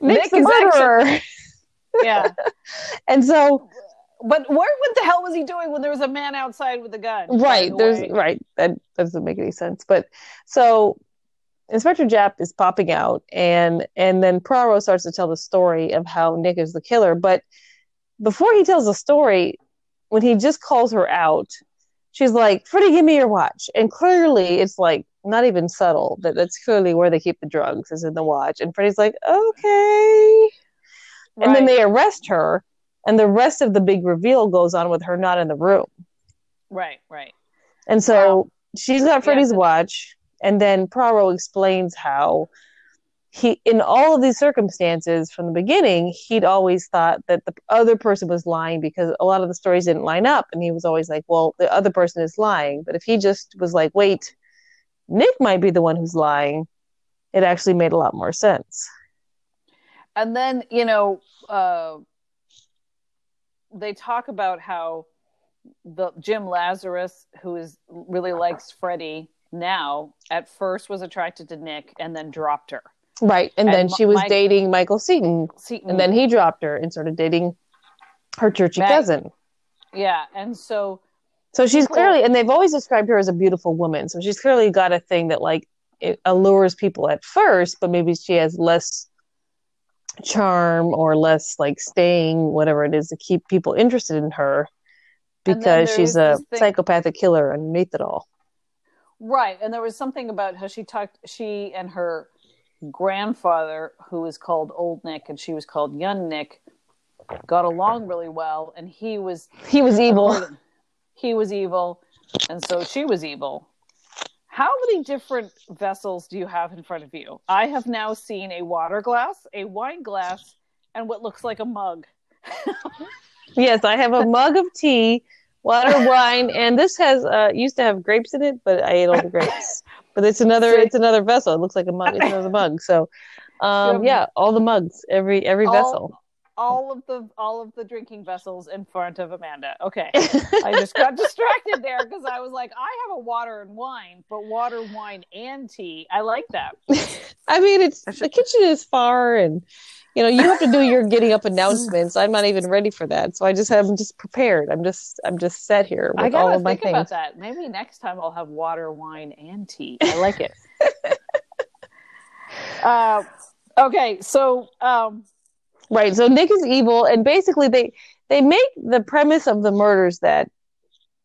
Nick's [laughs] Nick the is actually- murderer. [laughs] Yeah. And so, but where what the hell was he doing when there was a man outside with a gun? right, the there's, way. right, that doesn't make any sense. But so Inspector Japp is popping out, and and then Poirot starts to tell the story of how Nick is the killer. But before he tells the story, when he just calls her out, she's like, "Freddie, give me your watch." And clearly, it's like not even subtle that that's clearly where they keep the drugs is in the watch. And Freddie's like, "Okay." And then they arrest her, and the rest of the big reveal goes on with her not in the room. Right, right. And so Wow. she's got Freddie's so- watch, and then Poirot explains how he, in all of these circumstances from the beginning, he'd always thought that the other person was lying because a lot of the stories didn't line up, and he was always like, "Well, the other person is lying." But if he just was like, "Wait, Nick might be the one who's lying," it actually made a lot more sense. And then, you know, uh, they talk about how the Jim Lazarus, who is really likes Freddie now, at first was attracted to Nick and then dropped her. Right, and, And then she was Mike- dating Michael Seton, See, and then he dropped her and started dating her churchy Mag- cousin. yeah, and so So she's clearly, and they've always described her as a beautiful woman. So she's clearly got a thing that like it allures people at first, but maybe she has less charm or less like staying, whatever it is, to keep people interested in her because she's a thing- psychopathic killer underneath it all. Right, and there was something about how she talked. She and her grandfather, who was called Old Nick, and she was called Young Nick, got along really well, and he was He was evil. He was evil, and so she was evil. How many different vessels do you have in front of you? I have now seen a water glass, a wine glass, and what looks like a mug. [laughs] Yes, I have a mug of tea water, wine, and this has uh used to have grapes in it, but I ate all the grapes. But it's another [laughs] it's another vessel. It looks like a mug. It's another mug. So [laughs] um yeah, all the mugs, every every All- vessel. All of the all of the drinking vessels in front of Amanda. Okay. [laughs] I just got distracted there because I was like, I have a water and wine, but water, wine, and tea. I like that. [laughs] I mean, it's the kitchen is far, and you know you have to do your getting up announcements. I'm not even ready for that, so I just have I'm just prepared. I'm just I'm just set here with gotta all of my think about things. that. Maybe next time I'll have water, wine, and tea. I like it. [laughs] uh, okay, so um, Right. So Nick is evil, and basically they they make the premise of the murders that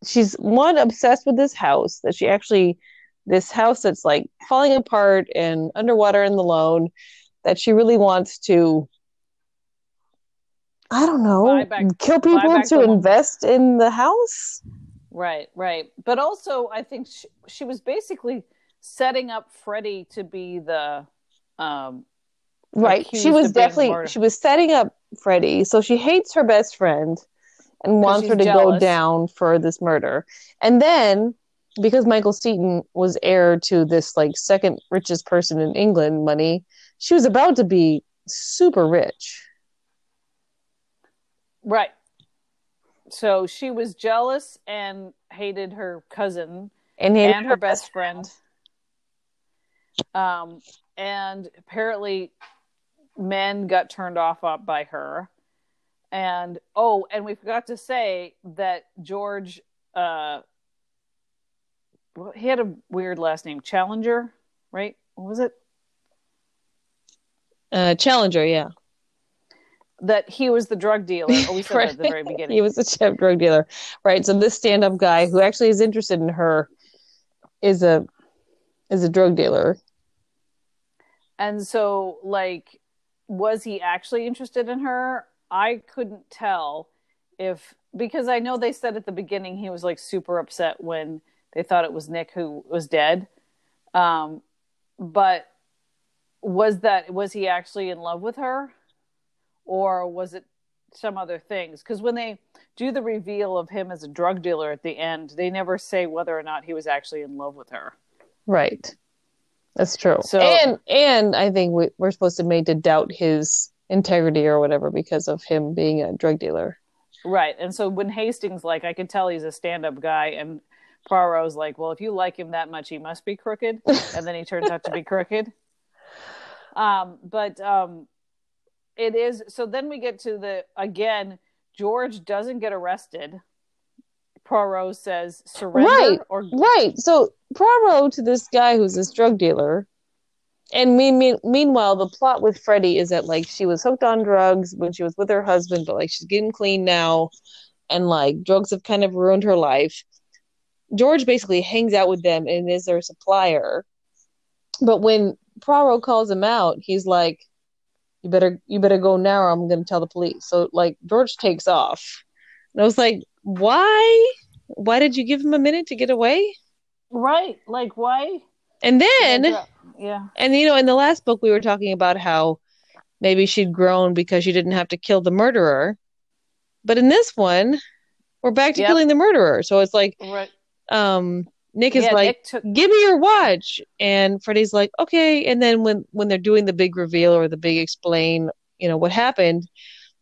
she's one obsessed with this house that she actually this house that's like falling apart and underwater and alone that she really wants to I don't know back- kill people to invest in the house. right, right, but also I think she, she was basically setting up Freddie to be the um, Right. She was definitely she was setting up Freddie. So she hates her best friend and wants her to go down for this murder. And then because Michael Seton was heir to this like second richest person in England money, she was about to be super rich. Right. So she was jealous and hated her cousin And, and her best friend. Um, and apparently, men got turned off by her. And oh, and we forgot to say that George, uh, he had a weird last name, Challenger, right? What was it? uh Challenger, yeah. That he was the drug dealer. Oh, we said that at the [laughs] very beginning. he was a chef drug dealer. Right. So this stand up guy who actually is interested in her is a is a drug dealer. And so, like, was he actually interested in her? I couldn't tell if because I know they said at the beginning he was like super upset when they thought it was Nick who was dead. Um, but was that was he actually in love with her, or was it some other things? Because when they do the reveal of him as a drug dealer at the end, they never say whether or not he was actually in love with her. Right. That's true. So- and and I think we, we're supposed to be made to doubt his integrity or whatever because of him being a drug dealer. Right. And so when Hastings like I could tell he's a stand-up guy and Poirot's like, "Well, if you like him that much, he must be crooked." [laughs] and then he turns out to be crooked. Um but um it is so then we get to the again George doesn't get arrested. Poirot says surrender Right. or Right. So Poirot to this guy who's this drug dealer. And mean, mean, meanwhile, the plot with Freddie is that like she was hooked on drugs when she was with her husband, but like she's getting clean now, and like drugs have kind of ruined her life. George basically hangs out with them and is their supplier. But when Poirot calls him out, he's like, "You better, you better go now, or I'm going to tell the police." So like George takes off, and I was like, "Why? Why did you give him a minute to get away?" right, like why? And then, yeah. and you know, in the last book, we were talking about how maybe she'd grown because she didn't have to kill the murderer. But in this one, we're back to Yep. killing the murderer. So it's like, Right. um, Nick is yeah, like, Nick took give me your watch and freddie's like okay and then when when they're doing the big reveal or the big explain you know what happened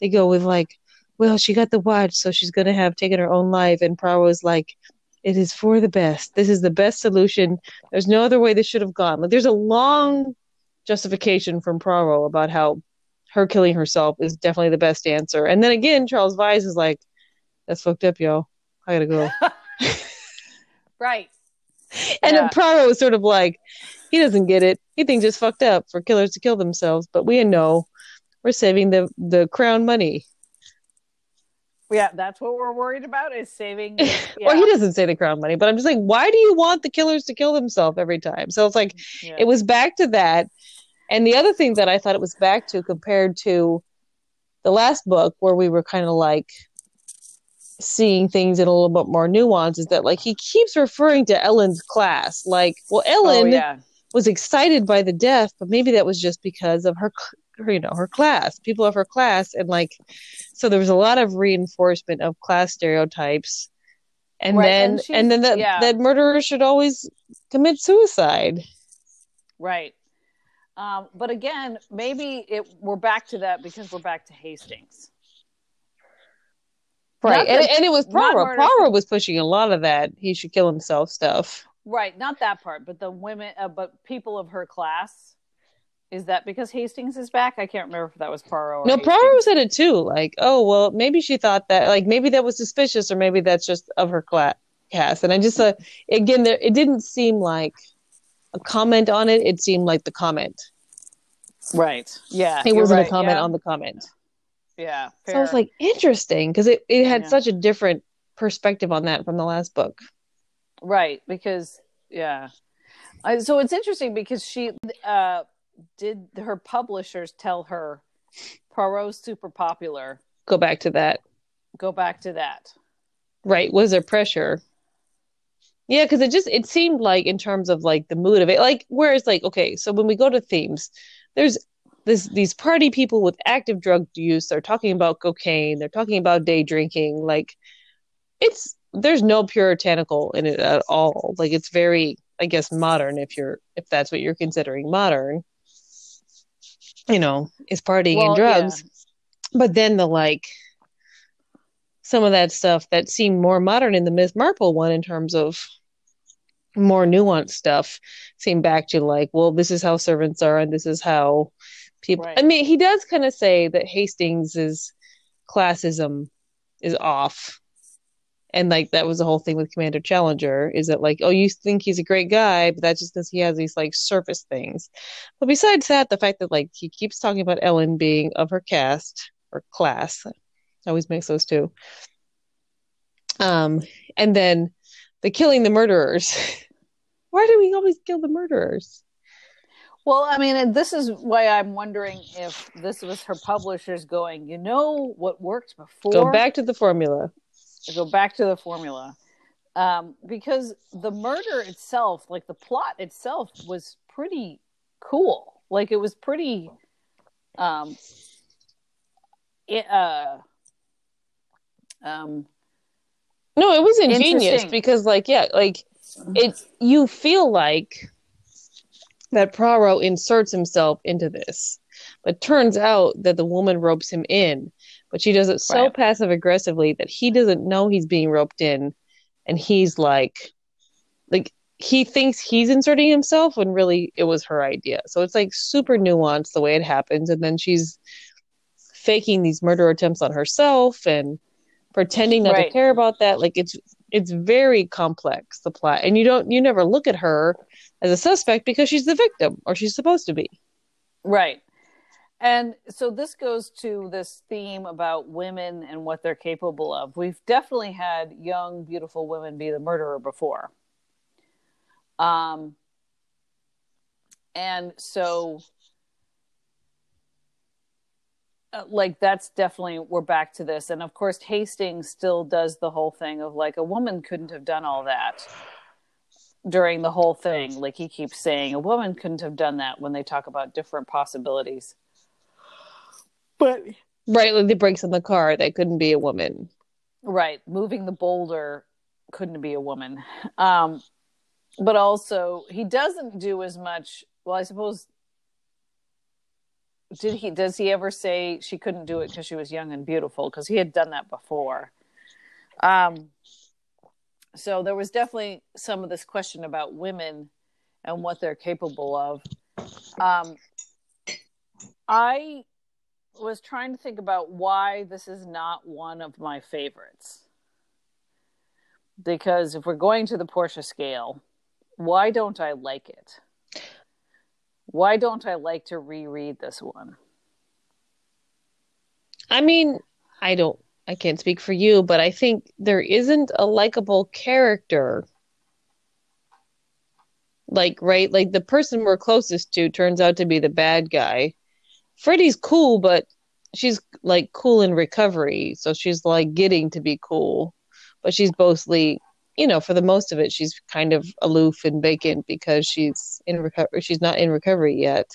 they go with like well she got the watch so she's going to have taken her own life and Poirot's like it is for the best this is the best solution there's no other way this should have gone like there's a long justification from Poirot about how her killing herself is definitely the best answer and then again Charles Vyse is like that's fucked up yo I gotta go [laughs] right. And Yeah. Poirot was sort of like, he doesn't get it. He thinks it's fucked up for killers to kill themselves, but we know we're saving the the crown money. Yeah, that's what we're worried about is saving. [laughs] Yeah. he doesn't say the crown money, but I'm just like, why do you want the killers to kill themselves every time? So it's like mm, Yeah. it was back to that. And the other thing that I thought it was back to compared to the last book where we were kind of like seeing things in a little bit more nuance is that like he keeps referring to Ellen's class. Like, well, Oh, Ellen yeah. was excited by the death, but maybe that was just because of her, her, you know, her class, people of her class, and like, so there was a lot of reinforcement of class stereotypes And Right, then and and then that yeah. that murderer should always commit suicide. Right. Um, but again, maybe it we're back to that because we're back to Hastings. Right. And, and it was murder- Poirot was pushing a lot of that. He should kill himself stuff. Right, not that part, but the women, uh, but people of her class. Is that because Hastings is back? I can't remember if that was. Or No, Hastings. Poirot said it too. Like, oh well, maybe she thought that. Like, maybe that was suspicious, or maybe that's just of her class. Cast. And I just uh, again, there it didn't seem like a comment on it. It seemed like the comment. Right. Yeah. It wasn't right, a comment yeah, on the comment. Yeah. So I was like, interesting, because it it had Yeah. such a different perspective on that from the last book. right because yeah. I, so it's interesting because she uh, did her publishers tell her Poirot's super popular. Go back to that. Go back to that. Right. Was there pressure? Yeah, because it just it seemed like in terms of like the mood of it, like whereas like okay, so when we go to themes, there's this these party people with active drug use. They're talking about cocaine. They're talking about day drinking. Like it's there's no puritanical in it at all. Like it's very, I guess, modern if you're if that's what you're considering modern. You know, is partying Well, and drugs. But then the like some of that stuff that seemed more modern in the Miss Marple one in terms of more nuanced stuff seemed back to like, well, this is how servants are and this is how people Right. I mean, he does kind of say that Hastings' classism is off. And like that was the whole thing with Commander Challenger is that like, oh, you think he's a great guy, but that's just because he has these like surface things. But besides that, the fact that like he keeps talking about Ellen being of her caste or class, I always mix those two. Um, and then the killing the murderers. [laughs] Why do we always kill the murderers? Well, I mean, and this is why I'm wondering if this was her publishers going, you know what worked before? Go back to the formula. Go back to the formula. Um, because the murder itself, like the plot itself, was pretty cool. Like it was pretty um it, uh um No, it was ingenious because, like, yeah, like it. You feel like that Poirot inserts himself into this, but turns out that the woman ropes him in, but she does it so Right. passive aggressively that he doesn't know he's being roped in, and he's like, like he thinks he's inserting himself when really it was her idea. So it's like super nuanced the way it happens, and then she's faking these murder attempts on herself and pretending not to care about that like it's it's very complex the plot and you don't you never look at her as a suspect because she's the victim or she's supposed to be right. And so this goes to this theme about women and what they're capable of. We've definitely had young, beautiful women be the murderer before. Um, and so, uh, like, that's definitely, we're back to this. And of course, Hastings still does the whole thing of like, a woman couldn't have done all that during the whole thing. Like, he keeps saying, a woman couldn't have done that when they talk about different possibilities. But right like the brakes on the car that couldn't be a woman Right. Moving the boulder couldn't be a woman. Um, but also, he doesn't do as much. Well, I suppose. Did he? Does he ever say she couldn't do it because she was young and beautiful? Because he had done that before. Um. So there was definitely some of this question about women and what they're capable of. Um, I was trying to think about why this is not one of my favorites. Because if we're going to the Portia scale, why don't I like it? Why don't I like to reread this one? i mean i don't i can't speak for you but i think there isn't a likable character like right like the person we're closest to turns out to be the bad guy freddie's cool but she's like cool in recovery so she's like getting to be cool but she's mostly you know for the most of it she's kind of aloof and vacant because she's in recovery she's not in recovery yet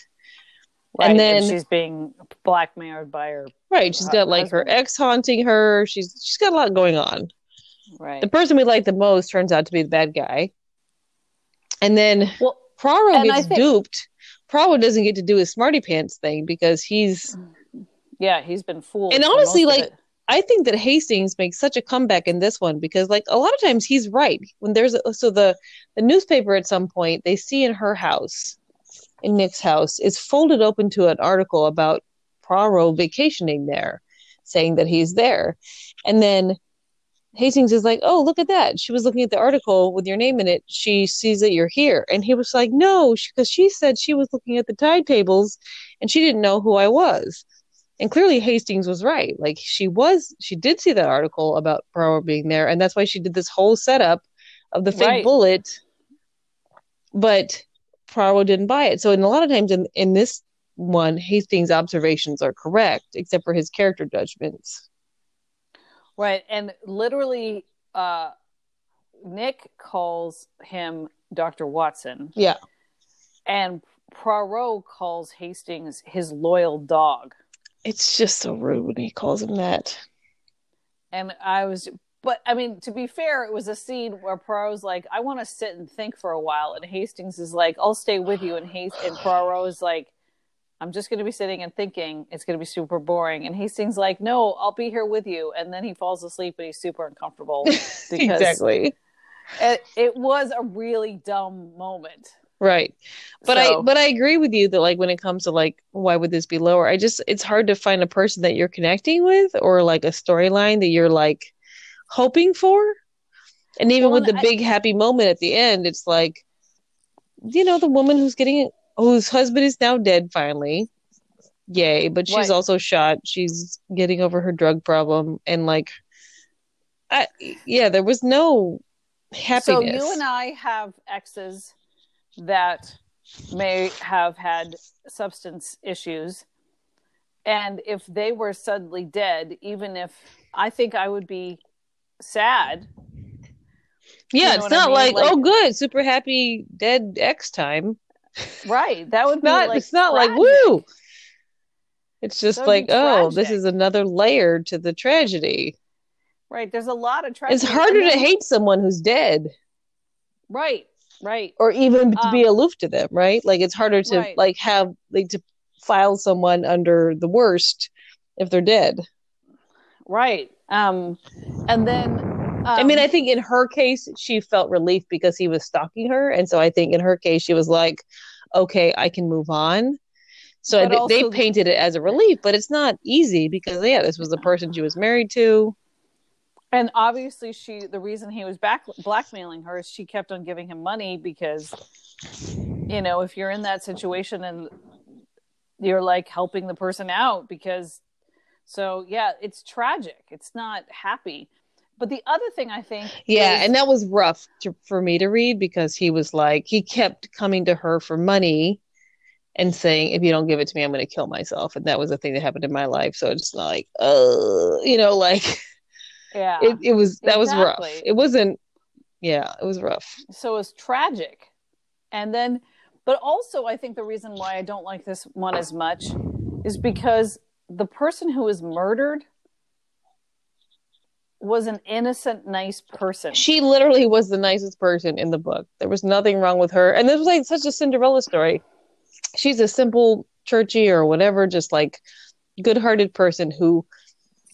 Right, and then she's being blackmailed by her. right she's got like her ex haunting her she's she's got a lot going on Right. The person we like the most turns out to be the bad guy. And then well, and I gets think- duped. Poirot doesn't get to do his smarty pants thing because he's yeah, he's been fooled. And honestly, like. I think that Hastings makes such a comeback in this one because, like, a lot of times he's right. When there's a, so the the newspaper at some point they see in her house, in Nick's house, is folded open to an article about Poirot vacationing there, saying that he's there, and then Hastings is like, "Oh, look at that! She was looking at the article with your name in it. She sees that you're here." And he was like, "No," because she said she was looking at the tide tables, and she didn't know who I was. And clearly Hastings was right. Like she was, she did see that article about Poirot being there, and that's why she did this whole setup of the fake Right. bullet. But Poirot didn't buy it. So, in a lot of times in in this one, Hastings' observations are correct, except for his character judgments. Right. And literally, uh, Nick calls him Dr. Watson, Yeah, and Poirot calls Hastings his loyal dog. it's just so rude when he calls him that. And I was, but I mean, to be fair, it was a scene where Poirot's like, I want to sit and think for a while. And Hastings is like, I'll stay with you. And, Hast- and Poirot is like, I'm just going to be sitting and thinking. It's going to be super boring. And Hastings like, no, I'll be here with you. And then he falls asleep and he's super uncomfortable. [laughs] Because exactly. it, it was a really dumb moment. Right. But I but I agree with you that like when it comes to like why would this be lower? I just it's hard to find a person that you're connecting with or like a storyline that you're like hoping for. And even Well, with the I- big happy moment at the end, it's like you know, the woman who's getting whose husband is now dead finally. Yay, but she's Right. also shot. She's getting over her drug problem and like I yeah, there was no happiness. So you and I have exes that may have had substance issues, and if they were suddenly dead, even if I think I would be sad, Yeah, know it's what I not mean? like, Like- oh, good, super happy dead X time. Right? That would It's not. be like it's not like tragic. woo. It's just like, be oh, this is another layer to the tragedy. Right? There's a lot of tragedy. It's harder to hate someone who's dead, Right? Right? or even to be Um, aloof to them, right? Like it's harder to Right. like have like to file someone under the worst if they're dead. Right? Um, and then um, I mean, I think in her case, she felt relief because he was stalking her, and so I think in her case, she was like, "Okay, I can move on." So thi- they painted it as a relief, but it's not easy because yeah, this was the person she was married to. And obviously, she the reason he was back blackmailing her is she kept on giving him money because, you know, if you're in that situation and you're like helping the person out because, so yeah, it's tragic. It's not happy. But the other thing I think, Yeah, is- and that was rough to, for me to read because he was like he kept coming to her for money and saying, "If you don't give it to me, I'm going to kill myself." And that was a thing that happened in my life. So it's like, uh, you know, [laughs] like yeah, it, it was that was rough. It wasn't. Yeah, it was rough. so it was tragic. And then, but also, I think the reason why I don't like this one as much is because the person who was murdered was an innocent, nice person. She literally was the nicest person in the book. There was nothing wrong with her. And this was like such a Cinderella story. She's a simple, churchy or whatever, just like good hearted person who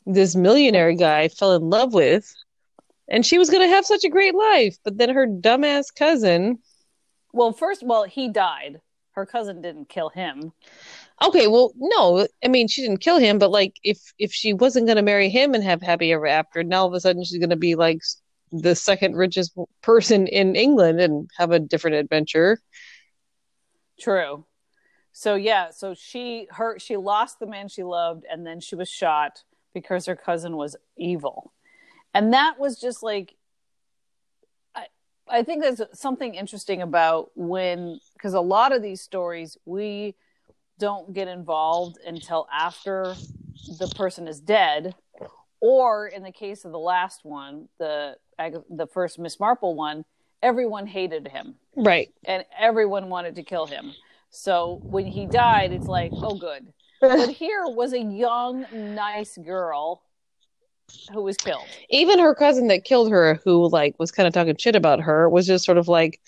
this millionaire guy fell in love with. And she was going to have such a great life. But then her dumbass cousin. Well, first, well, he died. Her cousin didn't kill him. Okay, well, no, I mean, she didn't kill him, but like if if she wasn't going to marry him and have happy ever after, now all of a sudden she's going to be like the second richest person in England and have a different adventure. True. So yeah, so she her she lost the man she loved, and then she was shot because her cousin was evil, and that was just like. I I think there's something interesting about when because a lot of these stories we don't get involved until after the person is dead or in the case of the last one the the first miss marple one everyone hated him Right. and everyone wanted to kill him so when he died it's like oh good but [laughs] here was a young nice girl who was killed. Even her cousin that killed her, who like was kind of talking shit about her, was just sort of like,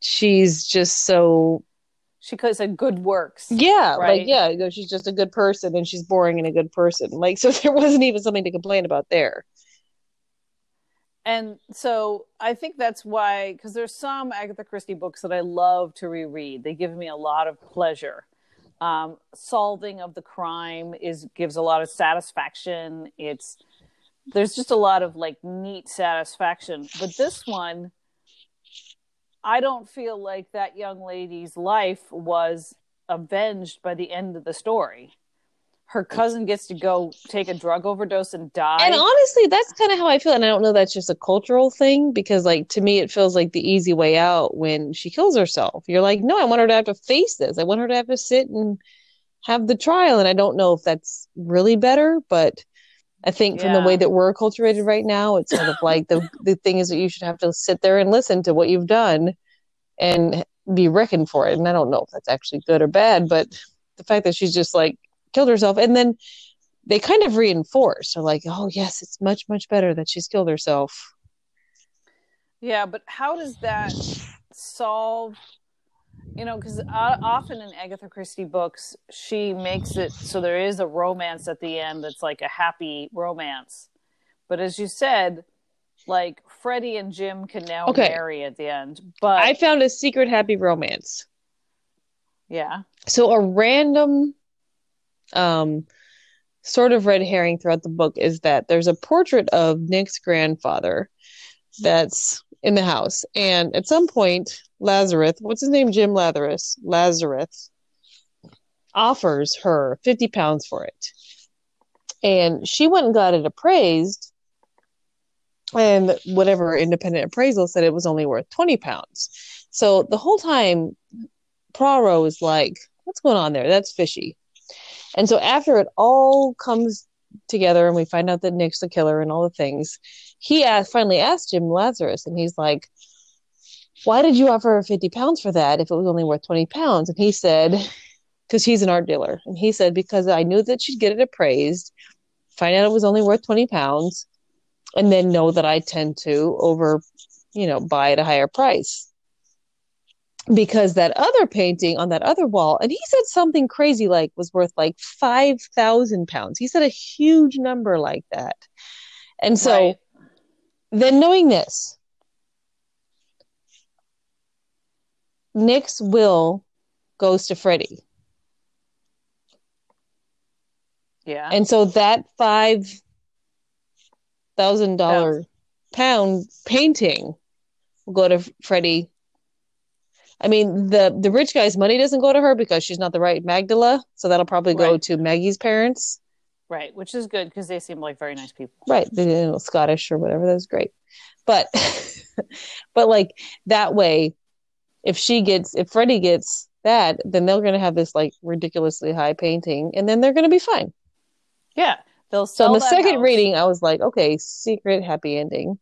she's just so She could have said good works. yeah, Right. like yeah, you know, she's just a good person and she's boring and a good person. Like [laughs] so, there wasn't even something to complain about there. And so I think that's why, because there's some Agatha Christie books that I love to reread. They give me a lot of pleasure. Um, solving of the crime is gives a lot of satisfaction. It's there's just a lot of like neat satisfaction. But this one, I don't feel like that young lady's life was avenged by the end of the story. Her cousin gets to go take a drug overdose and die. And honestly, that's kind of how I feel. And I don't know that's just a cultural thing because, like, to me, it feels like the easy way out when she kills herself. You're like, no, I want her to have to face this. I want her to have to sit and have the trial. And I don't know if that's really better, but I think from the way that we're acculturated right now, it's sort of like the [laughs] the thing is that you should have to sit there and listen to what you've done and be reckoned for it. And I don't know if that's actually good or bad, but the fact that she's just like killed herself and then they kind of reinforce are like oh yes it's much much better that she's killed herself Yeah, but how does that solve? You know, because uh, often in Agatha Christie books, she makes it so there is a romance at the end that's like a happy romance. But as you said, like Freddie and Jim can now Okay. marry at the end. But i found a secret happy romance yeah, so a random um sort of red herring throughout the book is that there's a portrait of nick's grandfather that's in the house and at some point lazarus what's his name jim lazarus lazarus offers her 50 pounds for it and she went and got it appraised and whatever independent appraisal said it was only worth 20 pounds so the whole time Poirot is like, what's going on there? That's fishy. And so after it all comes together and we find out that Nick's the killer and all the things, he asked, finally asked Jim Lazarus, and he's like, why did you offer her 50 pounds for that if it was only worth 20 pounds? And he said, [laughs] because he's an art dealer. And he said, because I knew that she'd get it appraised, find out it was only worth 20 pounds, and then know that I tend to over, you know, buy at a higher price because that other painting on that other wall, and he said something crazy like was worth like 5,000 pounds. He said a huge number like that. And so Right. then knowing this, Nick's will goes to Freddie. yeah, And so that five thousand dollar pound painting will go to Freddie. I mean, the the rich guy's money doesn't go to her because she's not the right Magdala, so that'll probably go Right. to Maggie's parents. right, which is good because they seem like very nice people. Right, the you know, Scottish or whatever. That's great, but [laughs] but like that way, if she gets if Freddie gets that, then they're going to have this like ridiculously high painting, and then they're going to be fine. Yeah, they'll So in the second house. reading, I was like, okay, secret happy ending.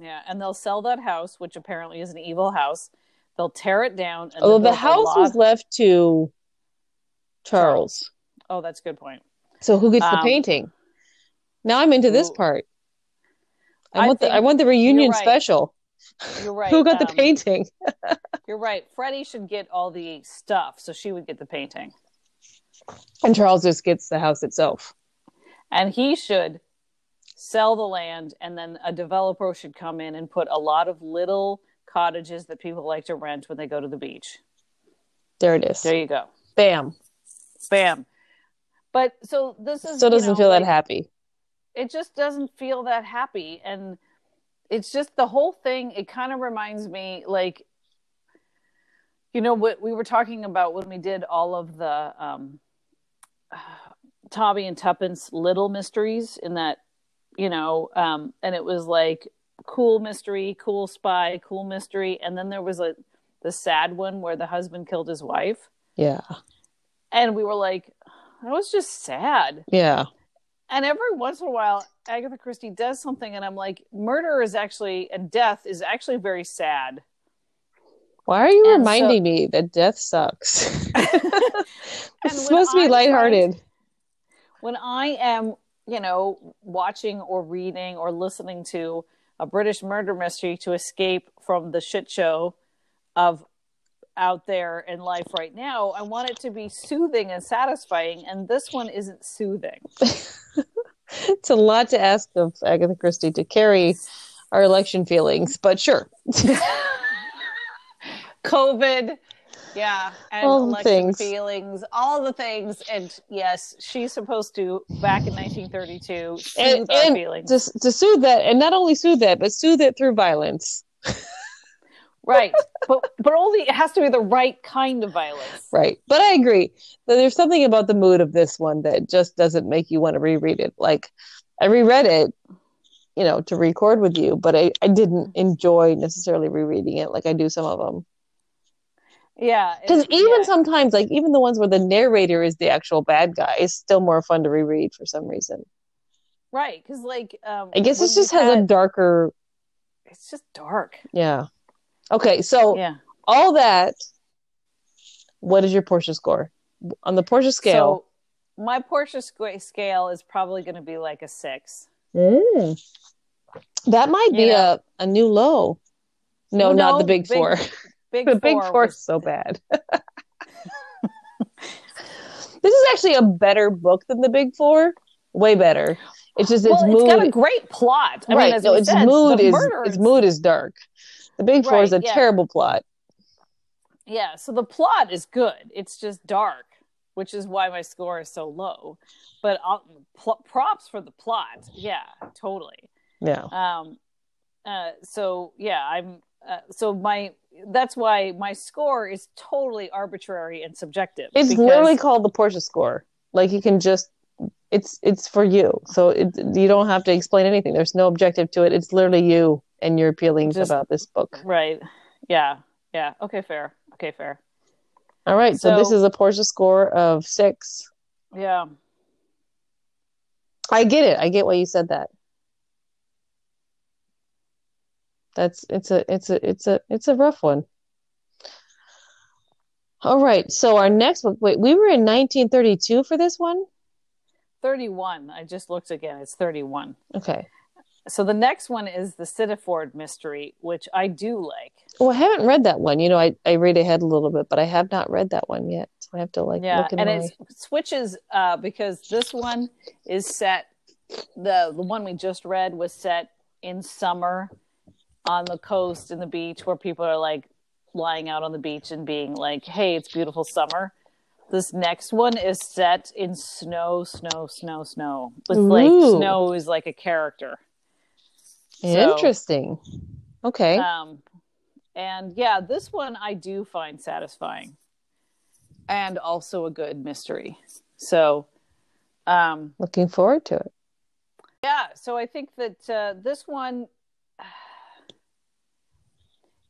Yeah, and they'll sell that house, which apparently is an evil house. They'll tear it down. And Although the house was left to Charles. Oh, that's a good point. So who gets the Um, painting? Now I'm into this part. I, I want the I want the reunion right. special. You're right. Who got the um, painting? [laughs] You're right. Freddie should get all the stuff, so she would get the painting, And Charles just gets the house itself. and he should sell the land, and then a developer should come in and put a lot of little cottages that people like to rent when they go to the beach. There it is. There you go. Bam. Bam. But so this is Still doesn't know, feel like- that happy. it just doesn't feel that happy and it's just the whole thing it kind of reminds me like you know what we were talking about when we did all of the um [sighs] Tommy and Tuppence little mysteries in that you know um and it was like cool mystery cool spy cool mystery and then there was a the sad one where the husband killed his wife Yeah. and we were like that was just sad Yeah. and every once in a while, Agatha Christie does something, and I'm like, murder is actually, and death is actually very sad. Why are you And reminding me that death sucks? [laughs] [laughs] It's supposed to be I'm lighthearted. When I am, you know, watching or reading or listening to a British murder mystery to escape from the shit show of out there in life right now. I want it to be soothing and satisfying, and this one isn't soothing. [laughs] [laughs] it's a lot to ask of Agatha Christie to carry our election feelings, but sure. [laughs] COVID, yeah, and All election things. feelings, all the things. And yes, she's supposed to, back in 1932, soothe And, our and feelings. to, to soothe that, and not only soothe that, but soothe it through violence. [laughs] right. But, but only, it has to be the right kind of violence. Right. But I agree that there's something about the mood of this one that just doesn't make you want to reread it. Like, I reread it, you know, to record with you, but I, I didn't enjoy necessarily rereading it like I do some of them. Yeah. Because even yeah. sometimes, like, even the ones where the narrator is the actual bad guy is still more fun to reread for some reason. Right. Because, like, um, I guess it just we've has a darker, it's just dark. yeah. Okay. So, Yeah. all that, what is your Portia score? On the Portia scale, So my Portia squ- scale is probably going to be like a six. Mm. That might be know. a, a new low. No, No, not the big, big- four. [laughs] Big the big four four was- is so bad. [laughs] this is actually a better book than the big four. Way better. It's just its well, mood. it's got a great plot. I right. mean, no, its said, mood is its mood is dark. The big four is a yeah. terrible plot. Yeah, so the plot is good. It's just dark, which is why my score is so low. But pl- props for the plot. Yeah, totally. Yeah. Um, uh, so yeah, I'm. Uh, so my that's why my score is totally arbitrary and subjective. It's because- literally called the Portia score. Like you can just it's it's for you. So it, you don't have to explain anything. There's no objective to it. It's literally you and your feelings Just- about this book. right. Yeah, yeah. Okay, fair. Okay, fair. All right. So, this is a Portia score of six. Yeah. I get it. I get why you said that. That's it's a it's a it's a it's a rough one. All right. So our next book. Wait, we were in 1932 for this one. 31. I just looked again. It's 31. Okay. So the next one is the Sittaford mystery, which I do like. Well, I haven't read that one. You know, I I read ahead a little bit, but I have not read that one yet. So I have to like yeah, look in and my. it switches uh, because this one is set. The the one we just read was set in summer on the coast in the beach where people are like lying out on the beach and being like, "Hey, it's beautiful summer." This next one is set in snow, snow, snow, snow. With like snow is like a character. So- Interesting. Okay. Um, and yeah, this one I do find satisfying, and also a good mystery. So, um, Looking forward to it. yeah. So I think that uh, this one, [sighs]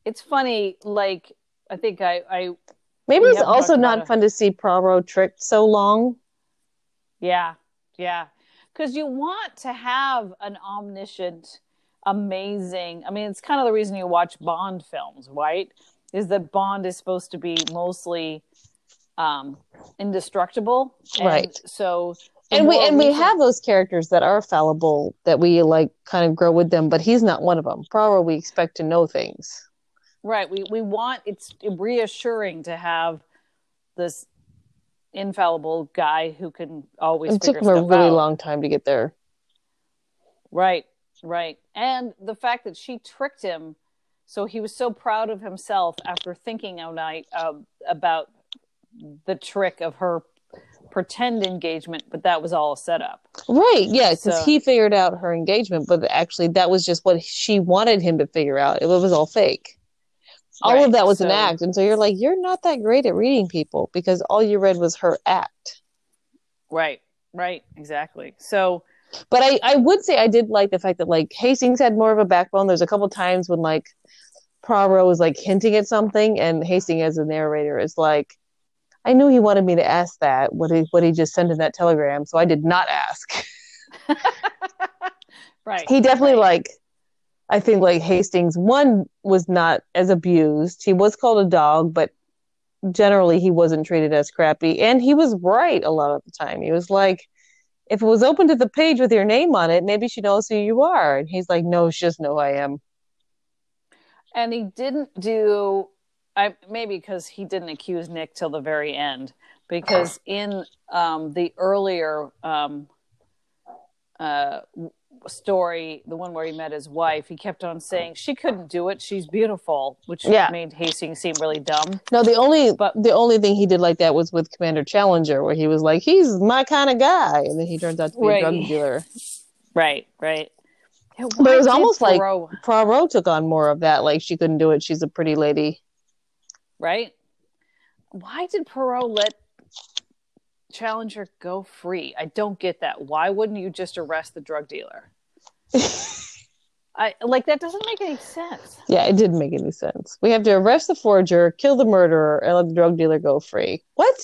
it's funny. Like I think I, I Maybe it's also not fun to see Poirot tricked so long. yeah, yeah, because you want to have an omniscient, amazing. I mean, it's kind of the reason you watch Bond films, right? Is that Bond is supposed to be mostly um indestructible And Right. so and we and we recent- have those characters that are fallible that we like kind of grow with them but he's not one of them Poirot we expect to know things right. We we want it's reassuring to have this infallible guy who can always it took him a really out. long time to get there. Right. Right. And the fact that she tricked him so he was so proud of himself after thinking all night um, about the trick of her pretend engagement but that was all a setup right. Yeah because So- he figured out her engagement but actually that was just what she wanted him to figure out. It was all fake all Right, of that was an act and so you're like you're not that great at reading people because all you read was her act right right exactly so But I, I would say I did like the fact that like Hastings had more of a backbone. There's a couple times when like Poirot was like hinting at something, and Hastings as a narrator is like, I knew he wanted me to ask that what he what he just sent in that telegram, so I did not ask. [laughs] right he definitely right. like, I think like Hastings one was not as abused. He was called a dog, but generally he wasn't treated as crappy, and he was right a lot of the time. He was like. if it was open to the page with your name on it, maybe she knows who you are. And he's like, no, she just know who I am. And he didn't do, I maybe because he didn't accuse Nick till the very end. Because in um, the earlier um, uh, story, the one where he met his wife, he kept on saying she couldn't do it. She's beautiful, which Yeah. made Hastings seem really dumb. No, the only But- the only thing he did like that was with Commander Challenger, where he was like, he's my kind of guy, and then he turns out to be Right. a drug dealer. Right, right. Yeah, But it was almost like- Poirot- Poirot took on more of that, like she couldn't do it. She's a pretty lady. right? Why did Poirot let Challenger go free? I don't get that. Why wouldn't you just arrest the drug dealer? [laughs] I like that doesn't make any sense. Yeah, it didn't make any sense. We have to arrest the forger, kill the murderer, and let the drug dealer go free. What?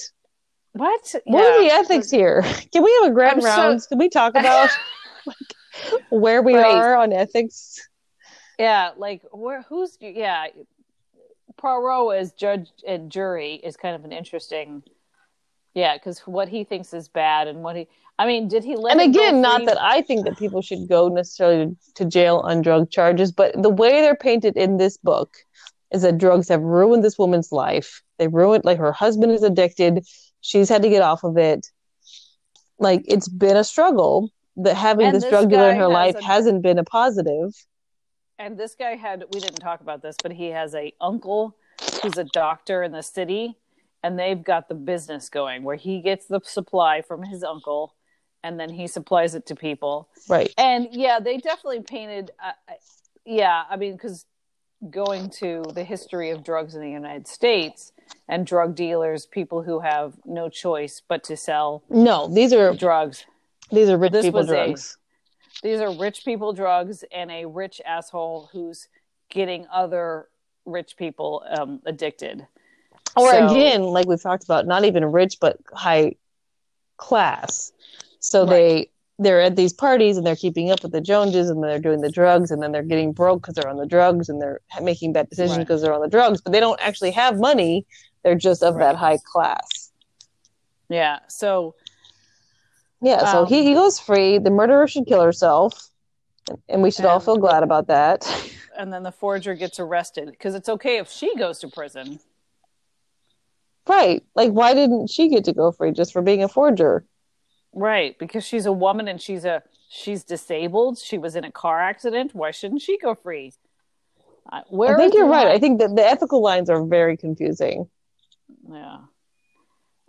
What? What are the ethics here? [laughs] Can we have a grand I'm so- rounds? Can we talk about [laughs] like, where we Right. are on ethics? Yeah, like where who's yeah. Poirot as judge and jury is kind of an interesting yeah, because what he thinks is bad and what he I mean, did he let and again, not free? that I think that people should go necessarily to, to jail on drug charges, but the way they're painted in this book is that drugs have ruined this woman's life. They ruined, like, her husband is addicted. She's had to get off of it. Like, it's been a struggle. That having this this drug dealer in her has life a- hasn't been a positive. and this guy had we didn't talk about this but he has a uncle who's a doctor in the city and they've got the business going where he gets the supply from his uncle and then he supplies it to people Right. and yeah they definitely painted uh, uh, yeah i mean because going to the history of drugs in the united states and drug dealers people who have no choice but to sell No, these are drugs these are rich This people was a- drugs. these are rich people drugs and a rich asshole who's getting other rich people um, addicted or So- again like we've talked about not even rich but high class. So Right. they they're at these parties and they're keeping up with the joneses and they're doing the drugs and then they're getting broke because they're on the drugs and they're making bad decisions Right. because they're on the drugs but they don't actually have money. They're just of that high class. Yeah so yeah so Um, he, he goes free. The murderer should kill herself and we should all feel glad about that. and then the forger gets arrested because it's okay if she goes to prison right. Like why didn't she get to go free just for being a forger? Right. Because she's a woman and she's a she's disabled. She was in a car accident. Why shouldn't she go free? Uh, where i think you're right. i think that the ethical lines are very confusing. Yeah.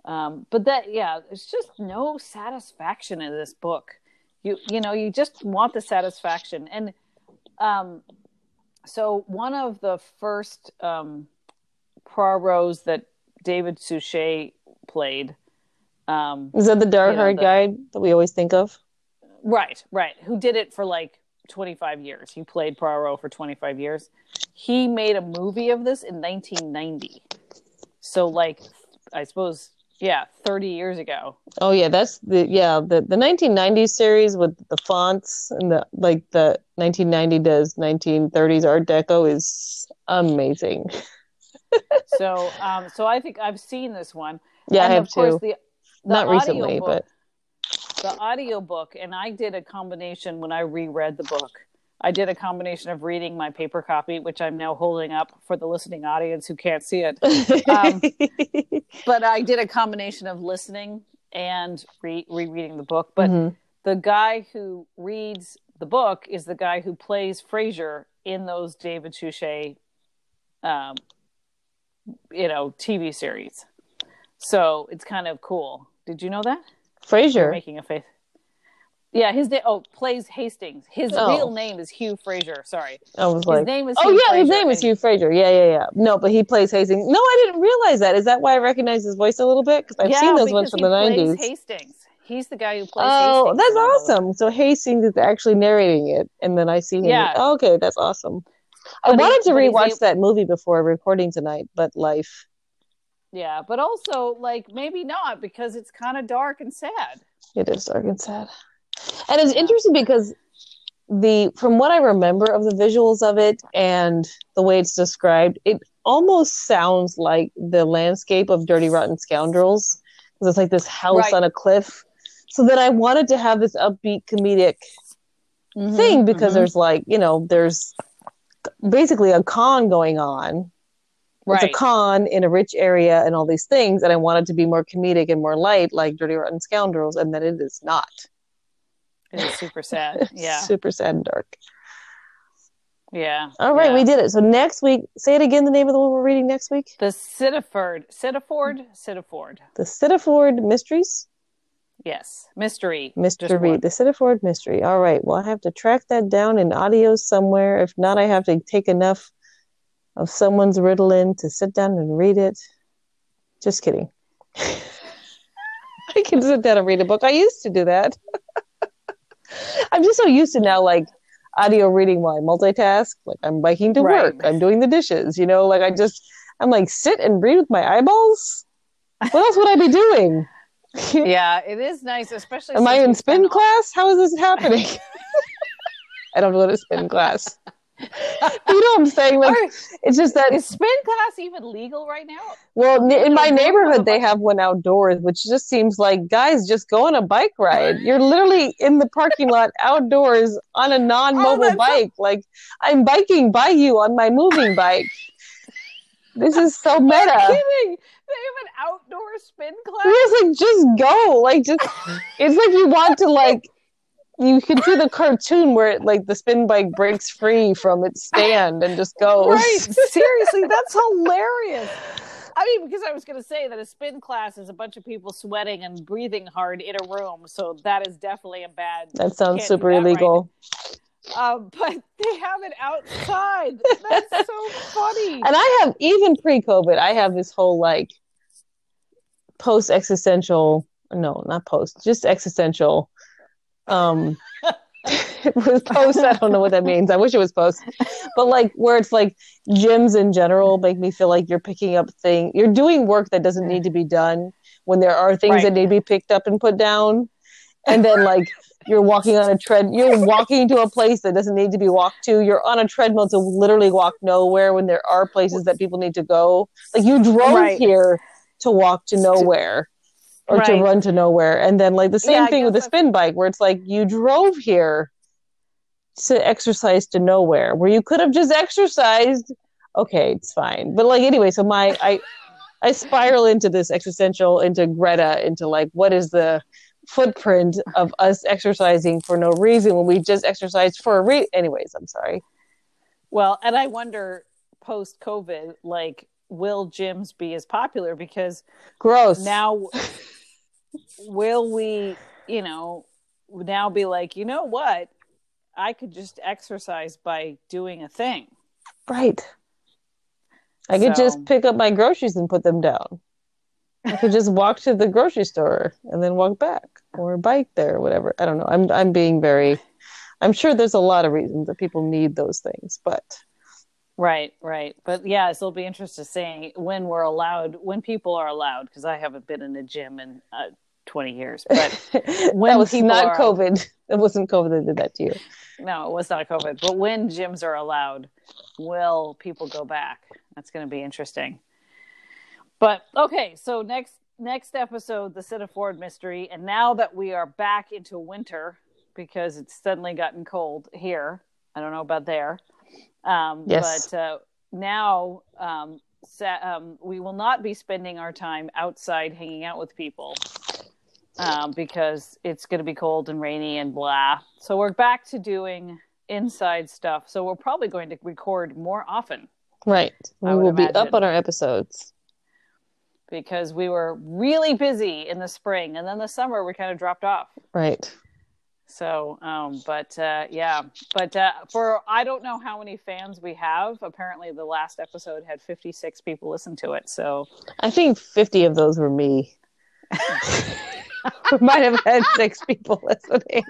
Um, but that yeah, there's just no satisfaction in this book. You you know, you just want the satisfaction. And um so one of the first um Poirots that David Suchet played um Is that the dark You know, haired the- guy that we always think of? right, right, who did it for like 25 years. He played Poirot for 25 years. He made a movie of this in 1990. So like I suppose yeah, 30 years ago. Oh yeah, that's the yeah the the 1990s series with the fonts and the like the 1990 does 1930s Art Deco is amazing. [laughs] So, um, so I think I've seen this one. Yeah, and I have of course too. the, the Not recently, audiobook- but the audiobook, and I did a combination when I reread the book. I did a combination of reading my paper copy, which I'm now holding up for the listening audience who can't see it. Um, [laughs] But I did a combination of listening and re- rereading the book. But Mhm. the guy who reads the book is the guy who plays Frasier in those David Suchet, um, you know, TV series. So it's kind of cool. Did you know that? Frasier. making a face. Yeah, his name. Oh, plays Hastings. His Oh. real name is Hugh Fraser. Sorry, I was his like, name is. oh Hugh yeah, his name is Hugh Fraser. Yeah, yeah, yeah. No, but he plays Hastings. No, I didn't realize that. Is that why I recognize his voice a little bit? Because I've yeah, seen those ones from the 90s. Hastings. He's the guy who plays. Oh, Hastings that's in all those. awesome. So Hastings is actually narrating it, and then I see him. Yeah. Oh, okay, that's awesome. I But wanted to rewatch able- that movie before recording tonight, but life. Yeah, but also like maybe not because it's kind of dark and sad. It is dark and sad. And it's interesting because the from what I remember of the visuals of it and the way it's described, it almost sounds like the landscape of Dirty Rotten Scoundrels. Because it's like this house Right. on a cliff. So then I wanted to have this upbeat comedic Mhm, thing because mhm. there's like, you know, there's basically a con going on. It's a con in a rich area and all these things. And I wanted to be more comedic and more light, like Dirty Rotten Scoundrels, and then it is not. It is super sad. [laughs] Yeah. Super sad and dark. Yeah. All right, yeah. we did it. So next week, say it again the name of the one we're reading next week The Sittaford. Sittaford? Sittaford. The Sittaford Mysteries. Yes. Mystery. Mystery, the Sittaford Mystery. All right. Well, I have to track that down in audio somewhere. If not, I have to take enough of someone's Ritalin to sit down and read it. Just kidding. [laughs] I can sit down and read a book. I used to do that. [laughs] I'm just so used to now, like audio reading while I multitask. Like I'm biking to Right. work. I'm doing the dishes. You know, like I just, I'm like sit and read with my eyeballs. What else would I be doing? [laughs] Yeah, it is nice, especially. Am I in spin class? How is this happening? [laughs] I don't go to spin [laughs] class. you know what I'm saying? Like Are- it's just that. is spin class even legal right now? Well, n- in my know, a neighborhood, they have one outdoors, which just seems like guys just go on a bike ride. You're literally in the parking lot outdoors on a non-mobile oh, that's- bike. Like I'm biking by you on my moving bike. This is so [laughs] I'm meta. kidding. They have an outdoor spin class. It's like just go. Like just [laughs] it's like you want to like you can see the cartoon where it like the spin bike breaks free from its stand and just goes. Right. [laughs] Seriously, that's hilarious. I mean, because I was going to say that a spin class is a bunch of people sweating and breathing hard in a room, so that is definitely a bad. That sounds super that right illegal. Um, [laughs] but they have it outside. That's so funny. And I have even pre-COVID, I have this whole like post existential no, not post, just existential. Um with [laughs] post, I don't know what that means. I wish it was post. But like where it's like gyms in general make me feel like you're picking up thing you're doing work that doesn't need to be done when there are things Right. that need to be picked up and put down. And then like you're walking on a tread you're walking to a place that doesn't need to be walked to. You're on a treadmill to literally walk nowhere when there are places that people need to go. Like you drove Right. here to walk to nowhere or to run to nowhere. And then like the same Yeah, thing with the spin bike where it's like you drove here to exercise to nowhere where you could have just exercised. Okay, it's fine. But like anyway, so my I I spiral into this existential into Greta into like what is the footprint of us exercising for no reason when we just exercised for a re anyways, I'm sorry. Well, and I wonder post COVID, like, will gyms be as popular? Because Gross. now, [laughs] will we, you know, now be like, you know what? I could just exercise by doing a thing. Right. I could So- just pick up my groceries and put them down. I could just walk to the grocery store and then walk back or bike there or whatever. I don't know. I'm I'm being very I'm sure there's a lot of reasons that people need those things, but Right, right. But yeah, so it'll be interesting seeing when we're allowed, when people are allowed, because I haven't been in a gym in uh, 20 years. But [laughs] when that was not are- COVID. It wasn't COVID that did that to you. no, it was not COVID. But when gyms are allowed, will people go back? That's going to be interesting. But okay, so next next episode, the Sittaford mystery, and now that we are back into winter because it's suddenly gotten cold here. I don't know about there. Um, Yes. But uh, now um, sa- um, we will not be spending our time outside hanging out with people um, because it's going to be cold and rainy and blah. So we're back to doing inside stuff. So we're probably going to record more often Right. We will be up on our episodes. Because we were really busy in the spring and then the summer we kind of dropped off. Right. So, um, but uh, yeah, but uh, for I don't know how many fans we have. Apparently, the last episode had 56 people listen to it. So, I think 50 of those were me. [laughs] we might have had six people listening.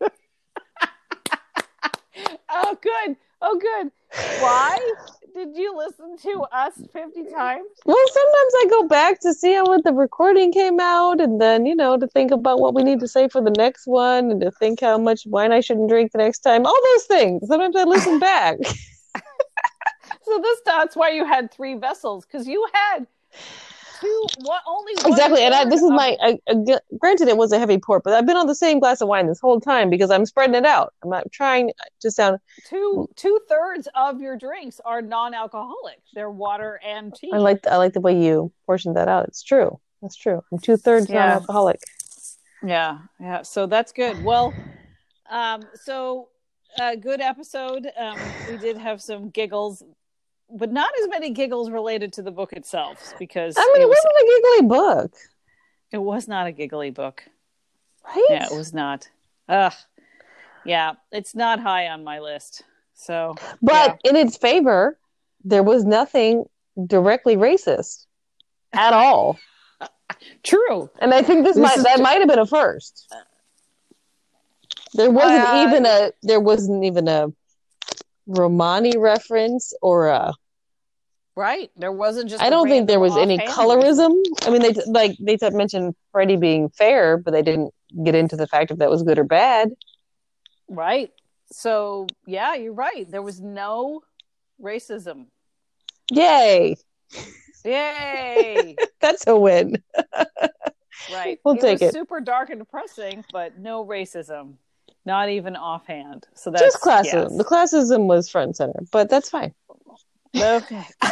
[laughs] oh, good. Oh, good. Why did you listen to us 50 times? Well, sometimes I go back to see how what the recording came out, and then you know to think about what we need to say for the next one, and to think how much wine I shouldn't drink the next time. All those things. Sometimes I listen [laughs] back. So this that's why you had three vessels because you had two, what only one exactly. And I, this is my. I, I, granted, it was a heavy pour, but I've been on the same glass of wine this whole time because I'm spreading it out. I'm not trying to sound. two two thirds of your drinks are non-alcoholic. They're water and tea. I like. I like the way you portioned that out. It's true. That's true. I'm two thirds Yeah. non-alcoholic. Yeah, yeah. So that's good. Well, um, so a good episode. Um, we did have some giggles, but not as many giggles related to the book itself because I mean, it, it was, wasn't a giggly book, it was not a giggly book. right? Yeah, it was not. Ugh. Yeah, it's not high on my list. So, But in its favor, there was nothing directly racist at all. [laughs] true. And I think this, This might that might have been a first. There wasn't Uh, even a there wasn't even a Romani reference or a Right. There wasn't just I don't think there was any colorism. I mean they like they mentioned Freddie being fair, but they didn't get into the fact if that was good or bad. Right. So, yeah, you're right. There was no racism. Yay. Yay. [laughs] That's a win. right. We'll it take it. super dark and depressing, but no racism. Not even offhand. So that's Just classism. yes. The classism was front and center, but that's fine. Okay. [laughs]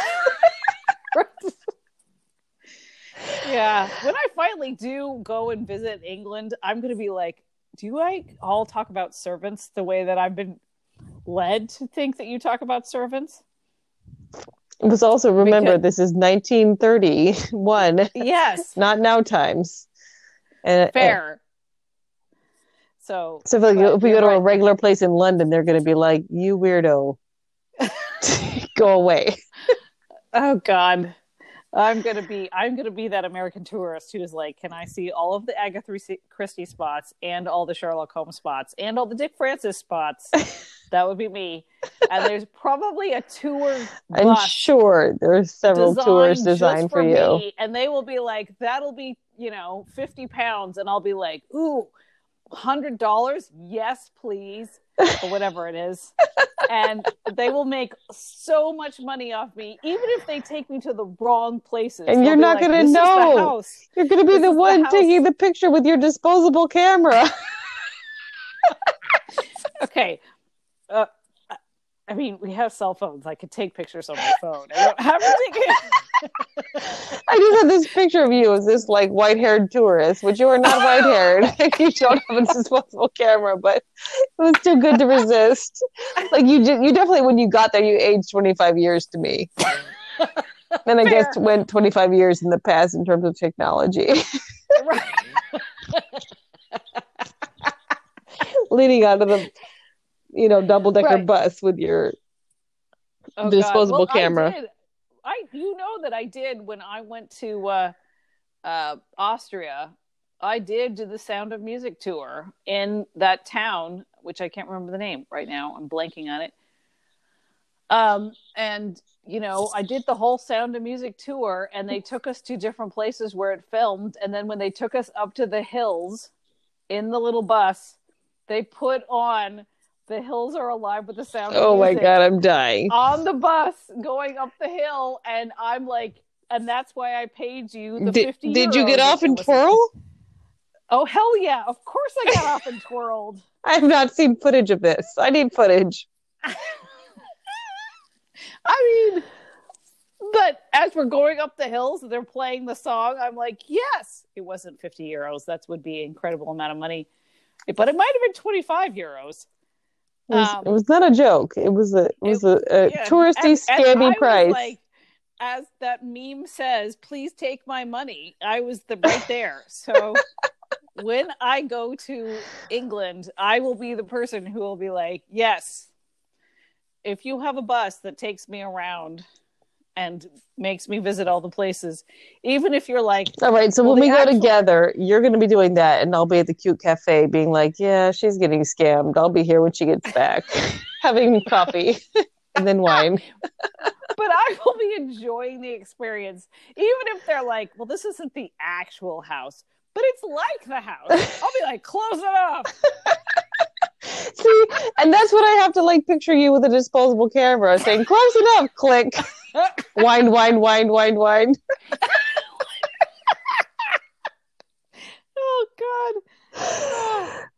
yeah. When I finally do go and visit England, I'm going to be like, do I all talk about servants the way that I've been led to think that you talk about servants? It was also remember Because- this is 1931, Yes. [laughs] not now times. And Fair. So, So if, like, if we go to a regular place in London, they're going to be like, "You weirdo, [laughs] go away." [laughs] oh God, I'm gonna be I'm gonna be that American tourist who's like, can I see all of the Agatha Christie spots and all the Sherlock Holmes spots and all the Dick Francis spots? [laughs] that would be me. And there's probably a tour I'm sure there's several designed tours designed for, you. me, and they will be like, that'll be you know fifty pounds, and I'll be like, ooh. Hundred dollars, yes, please, or whatever it is, and they will make so much money off me, even if they take me to the wrong places. And you're not like, gonna "This is the know." house." You're going to be This the is the one taking the picture with your disposable camera. [laughs] Okay, uh, I- I mean, we have cell phones. I could take pictures on my phone. I don't have to take it. [laughs] I just had this picture of you as this like white-haired tourist, which you are not white-haired. [laughs] [laughs] you don't have a disposable camera, but it was too good to resist. Like you, you definitely when you got there, you aged 25 years to me. And I guess went 25 years in the past in terms of technology. right. leaning out of the you know double decker Right. bus with your Oh, Disposable Well, camera. I. You know that I did when I went to uh, uh, Austria. I did do the Sound of Music tour in that town, which I can't remember the name right now. I'm blanking on it. Um, and you know, I did the whole Sound of Music tour, and they took us to different places where it filmed. And then when they took us up to the hills in the little bus, they put on "The Hills Are Alive with the Sound of oh my god i'm dying on the bus going up the hill, and I'm like, and that's why I paid you the did, fifty. did you get off and twirl Oh hell yeah! Of course I got off and twirled. [laughs] i have not seen footage of this i need footage [laughs] I mean, but as we're going up the hills, they're playing the song. I'm like, yes, it wasn't fifty euros. That would be an incredible amount of money, but it might have been twenty five euros. It was, Um, it was not a joke it was a it was a, a Yeah, touristy I scammy was price like, as that meme says, please take my money. I was the right there. So [laughs] when I go to England, I will be the person who will be like, yes, if you have a bus that takes me around and makes me visit all the places, even if you're like, all right. So Well, when we go actual- together you're going to be doing that and i'll be at the cute cafe being like yeah she's getting scammed. I'll be here when she gets back. [laughs] Having coffee and then wine. [laughs] But I will be enjoying the experience, even if they're like, well, this isn't the actual house, but it's like the house. I'll be like, close it up. [laughs] See, and that's what I have to like picture you with a disposable camera saying, close enough, click, wine, wine, wine, wine, wine. oh God.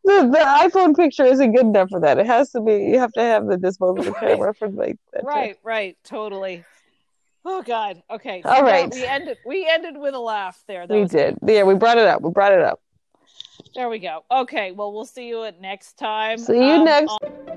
the, the iPhone picture isn't good enough for that. It has to be. You have to have the disposable camera for like that. Right, time. right, totally. Oh God. Okay. So All right. We ended. We ended with a laugh there. That we did. Yeah, we brought it up. We brought it up. There we go. Okay. Well, we'll see you at next time. See you um, next. On-